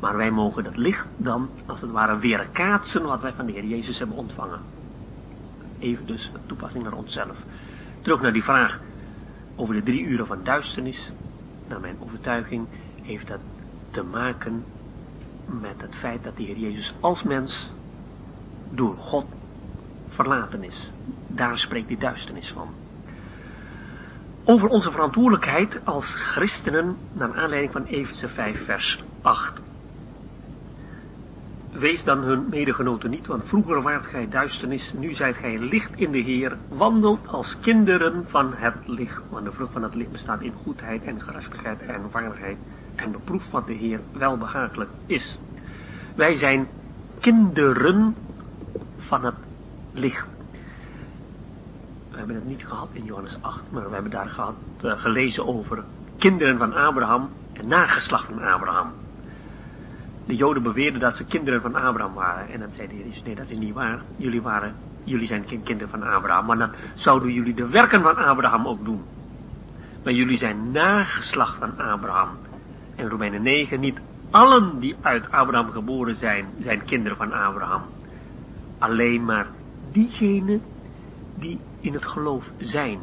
Maar wij mogen dat licht dan, als het ware, weerkaatsen wat wij van de Heer Jezus hebben ontvangen. Even dus toepassing naar onszelf. Terug naar die vraag over de drie uren van duisternis. Naar mijn overtuiging heeft dat te maken met het feit dat de Heer Jezus als mens door God verlaten is. Daar spreekt die duisternis van. Over onze verantwoordelijkheid als christenen naar aanleiding van Efeze 5 vers 8. Wees dan hun medegenoten niet, want vroeger waart gij duisternis, nu zijt gij licht in de Heer, wandelt als kinderen van het licht. Want de vrucht van het licht bestaat in goedheid en gerechtigheid en waarheid en beproef wat de Heer welbehagelijk is. Wij zijn kinderen van het licht. We hebben het niet gehad in Johannes 8, maar we hebben daar gehad, uh, gelezen over kinderen van Abraham en nageslacht van Abraham. De Joden beweerden dat ze kinderen van Abraham waren. En dan zei de Heer nee dat is niet waar. Jullie, waren, jullie zijn geen kinderen van Abraham, maar dan zouden jullie de werken van Abraham ook doen. Maar jullie zijn nageslacht van Abraham. En Romeinen 9, niet allen die uit Abraham geboren zijn, zijn kinderen van Abraham. Alleen maar diegenen die in het geloof zijn.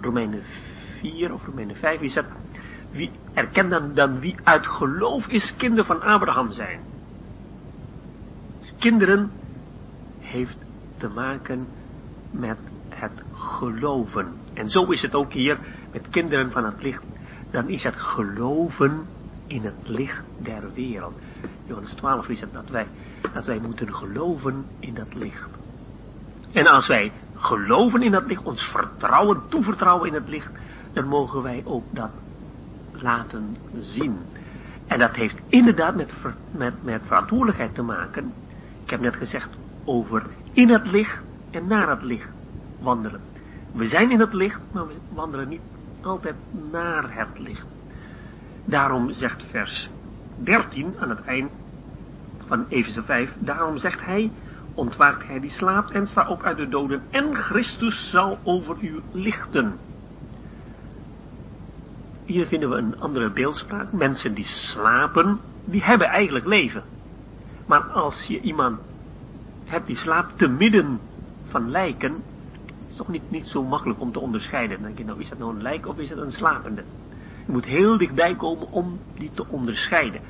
Romeinen 4 of Romeinen 5 is dat. Wie erkent dan, dan wie uit geloof is kinderen van Abraham zijn. kinderen heeft te maken met het geloven. En zo is het ook hier met kinderen van het licht. Dan is het geloven in het licht der wereld. Johannes 12 is het dat wij, dat wij moeten geloven in dat licht. En als wij geloven in dat licht, ons vertrouwen, toevertrouwen in het licht, dan mogen wij ook dat laten zien. En dat heeft inderdaad met, met, met verantwoordelijkheid te maken. Ik heb net gezegd over in het licht en naar het licht wandelen. We zijn in het licht, maar we wandelen niet altijd naar het licht. Daarom zegt vers 13 aan het eind van Efeze 5, daarom zegt hij, ontwaakt hij die slaapt en sta op uit de doden en Christus zal over u lichten. Hier vinden we een andere beeldspraak. Mensen die slapen, die hebben eigenlijk leven. Maar als je iemand hebt die slaapt te midden van lijken, is toch niet, niet zo makkelijk om te onderscheiden. Dan denk je, nou is dat nou een lijk of is het een slapende? Je moet heel dichtbij komen om die te onderscheiden.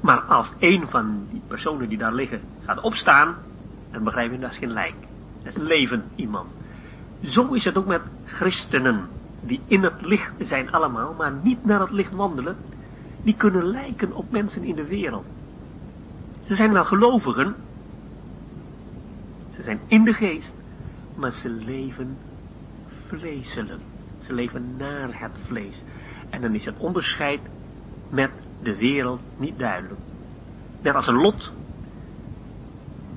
Maar als een van die personen die daar liggen gaat opstaan, dan begrijp je dat is geen lijk. Dat is een levend iemand. Zo is het ook met christenen, die in het licht zijn allemaal, maar niet naar het licht wandelen. Die kunnen lijken op mensen in de wereld. Ze zijn wel gelovigen. Ze zijn in de geest, maar ze leven vleeselijk. Ze leven naar het vlees. En dan is het onderscheid met de wereld niet duidelijk. Net als een lot.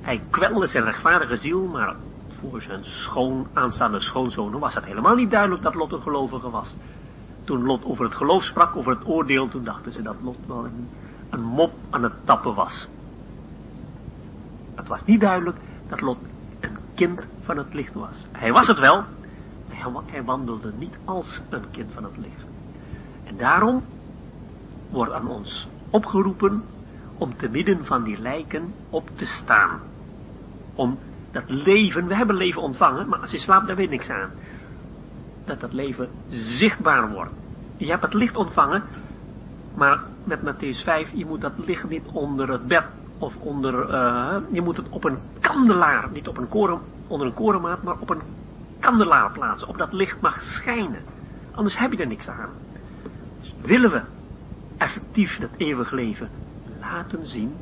Hij kwelde zijn rechtvaardige ziel, maar voor zijn schoon, aanstaande schoonzoon was het helemaal niet duidelijk dat Lot een gelovige was. Toen Lot over het geloof sprak, over het oordeel, toen dachten ze dat Lot wel een, een mop aan het tappen was. Het was niet duidelijk dat Lot een kind van het licht was. Hij was het wel, maar hij wandelde niet als een kind van het licht. En daarom wordt aan ons opgeroepen om te midden van die lijken op te staan. Om dat leven, we hebben leven ontvangen, maar als je slaapt, daar weet niks aan. Dat dat leven zichtbaar wordt. Je hebt het licht ontvangen, maar met Matthäus 5, je moet dat licht niet onder het bed of onder, uh, je moet het op een kandelaar, niet op een koren, onder een korenmaat, maar op een kandelaar plaatsen, op dat licht mag schijnen. Anders heb je er niks aan. Dus willen we effectief dat eeuwig leven laten zien,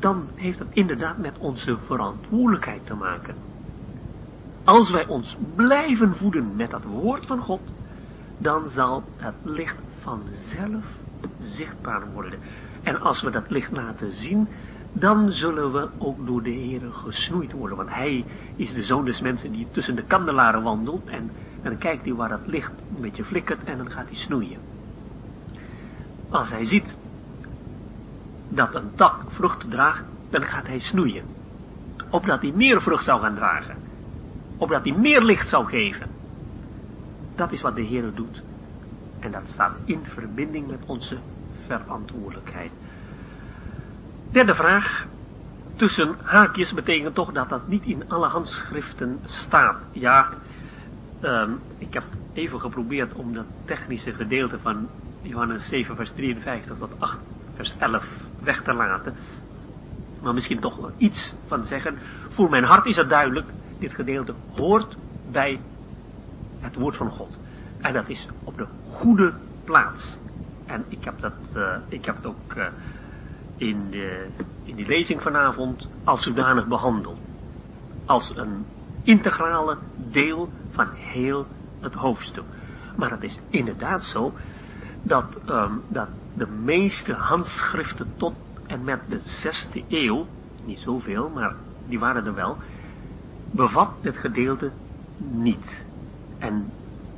dan heeft het inderdaad met onze verantwoordelijkheid te maken. Als wij ons blijven voeden met dat woord van God, dan zal het licht vanzelf zichtbaar worden. En als we dat licht laten zien, dan zullen we ook door de Heer gesnoeid worden. Want Hij is de zoon des mensen die tussen de kandelaren wandelt. En, en dan kijkt hij waar dat licht een beetje flikkert en dan gaat hij snoeien. Als hij ziet dat een tak vrucht draagt, dan gaat hij snoeien. Opdat hij meer vrucht zou gaan dragen. Opdat hij meer licht zou geven. Dat is wat de Heer doet. En dat staat in verbinding met onze verantwoordelijkheid. Derde vraag. Tussen haakjes betekent toch dat dat niet in alle handschriften staat. Ja, um, ik heb even geprobeerd om dat technische gedeelte van Johannes 7 vers 53 tot 8 vers 11 weg te laten. Maar misschien toch wel iets van zeggen. Voor mijn hart is het duidelijk, dit gedeelte hoort bij het woord van God. En dat is op de goede plaats. En ik heb dat, uh, ik heb het ook uh, in, de, in die lezing vanavond als zodanig behandeld. Als een integrale deel van heel het hoofdstuk. Maar het is inderdaad zo dat, um, dat de meeste handschriften tot en met de zesde eeuw, niet zoveel, maar die waren er wel, bevat dit gedeelte niet. En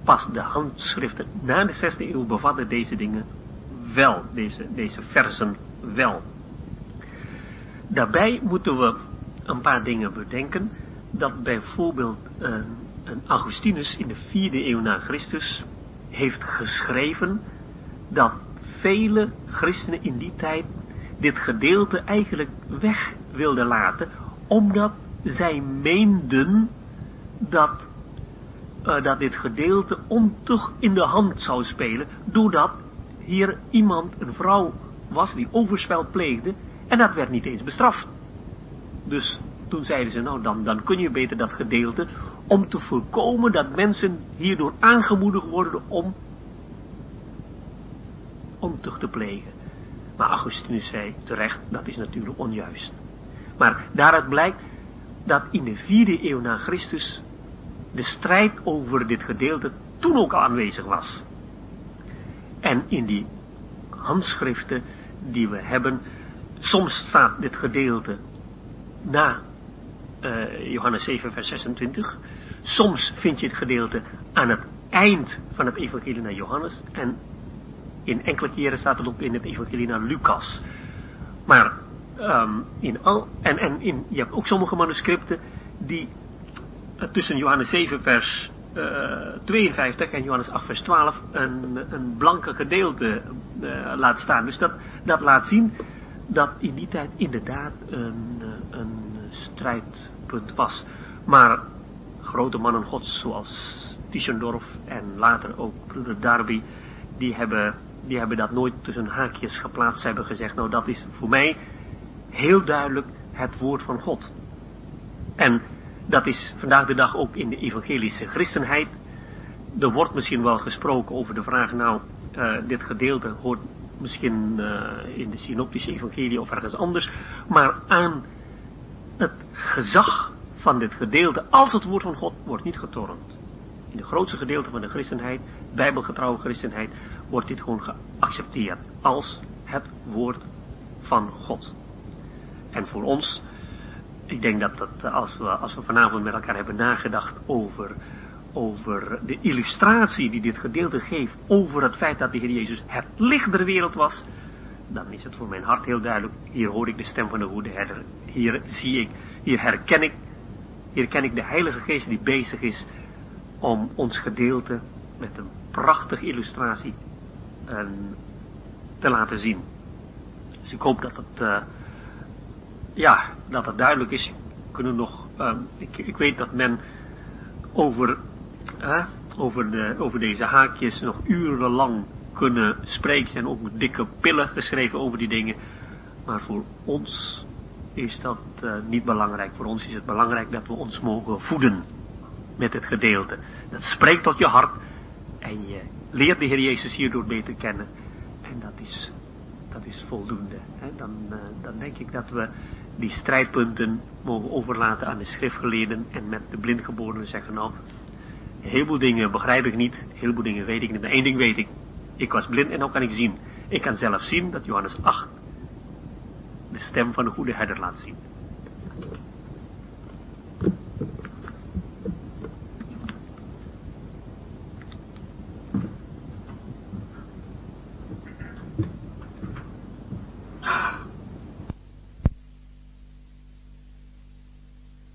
pas de handschriften na de zesde eeuw bevatten deze dingen wel, deze, deze versen wel. Daarbij moeten we een paar dingen bedenken. Dat bijvoorbeeld uh, een Augustinus in de vierde eeuw na Christus heeft geschreven dat vele christenen in die tijd dit gedeelte eigenlijk weg wilden laten, omdat zij meenden dat, uh, dat dit gedeelte ontucht in de hand zou spelen, doordat hier iemand, een vrouw was die overspel pleegde, en dat werd niet eens bestraft. Dus toen zeiden ze, nou dan, dan kun je beter dat gedeelte, om te voorkomen dat mensen hierdoor aangemoedigd worden om ontucht te plegen. Maar Augustinus zei terecht, dat is natuurlijk onjuist. Maar daaruit blijkt dat in de vierde eeuw na Christus de strijd over dit gedeelte toen ook aanwezig was. En in die handschriften die we hebben, soms staat dit gedeelte na uh, Johannes 7 vers 26. Soms vind je het gedeelte aan het eind van het evangelie naar Johannes en in enkele keren staat het ook in het evangelie naar Lucas. Maar um, in al, en, en in, je hebt ook sommige manuscripten die tussen Johannes 7 vers uh, 52 en Johannes 8 vers 12 een, een blanke gedeelte uh, laat staan. Dus dat, dat laat zien dat in die tijd inderdaad een, een strijdpunt was. Maar grote mannen gods zoals Tischendorf en later ook broeder Darby, die hebben die hebben dat nooit tussen haakjes geplaatst. Ze hebben gezegd, nou dat is voor mij heel duidelijk het woord van God. En dat is vandaag de dag ook in de evangelische christenheid. Er wordt misschien wel gesproken over de vraag, nou, uh, dit gedeelte hoort misschien uh, in de synoptische evangelie of ergens anders, maar aan het gezag van dit gedeelte, als het woord van God, wordt niet getornd in de grootste gedeelte van de christenheid, bijbelgetrouwe christenheid, wordt dit gewoon geaccepteerd als het woord van God. En voor ons, ik denk dat, dat als, we, als we vanavond met elkaar hebben nagedacht over, over de illustratie die dit gedeelte geeft, over het feit dat de Heer Jezus het licht der wereld was, dan is het voor mijn hart heel duidelijk, hier hoor ik de stem van de goede herder, hier zie ik, hier herken ik, hier ken ik de Heilige Geest die bezig is om ons gedeelte met een prachtige illustratie uh, te laten zien. Dus ik hoop dat het, uh, ja, dat het duidelijk is. Kunnen nog, uh, ik, ik, weet dat men over, over, de, over deze haakjes nog urenlang kunnen spreken. zijn ook dikke pillen geschreven over die dingen. Maar voor ons is dat uh, niet belangrijk. Voor ons is het belangrijk dat we ons mogen voeden met het gedeelte. Dat spreekt tot je hart en je leert de Heer Jezus hierdoor beter kennen. En dat is, dat is voldoende. Dan, uh, dan denk ik dat we die strijdpunten mogen overlaten aan de schriftgeleerden en met de blindgeborenen zeggen nou, een heleboel dingen begrijp ik niet, een heleboel dingen weet ik niet, maar één ding weet ik. Ik was blind en nu kan ik zien. Ik kan zelf zien dat Johannes 8 de stem van de goede herder laat zien.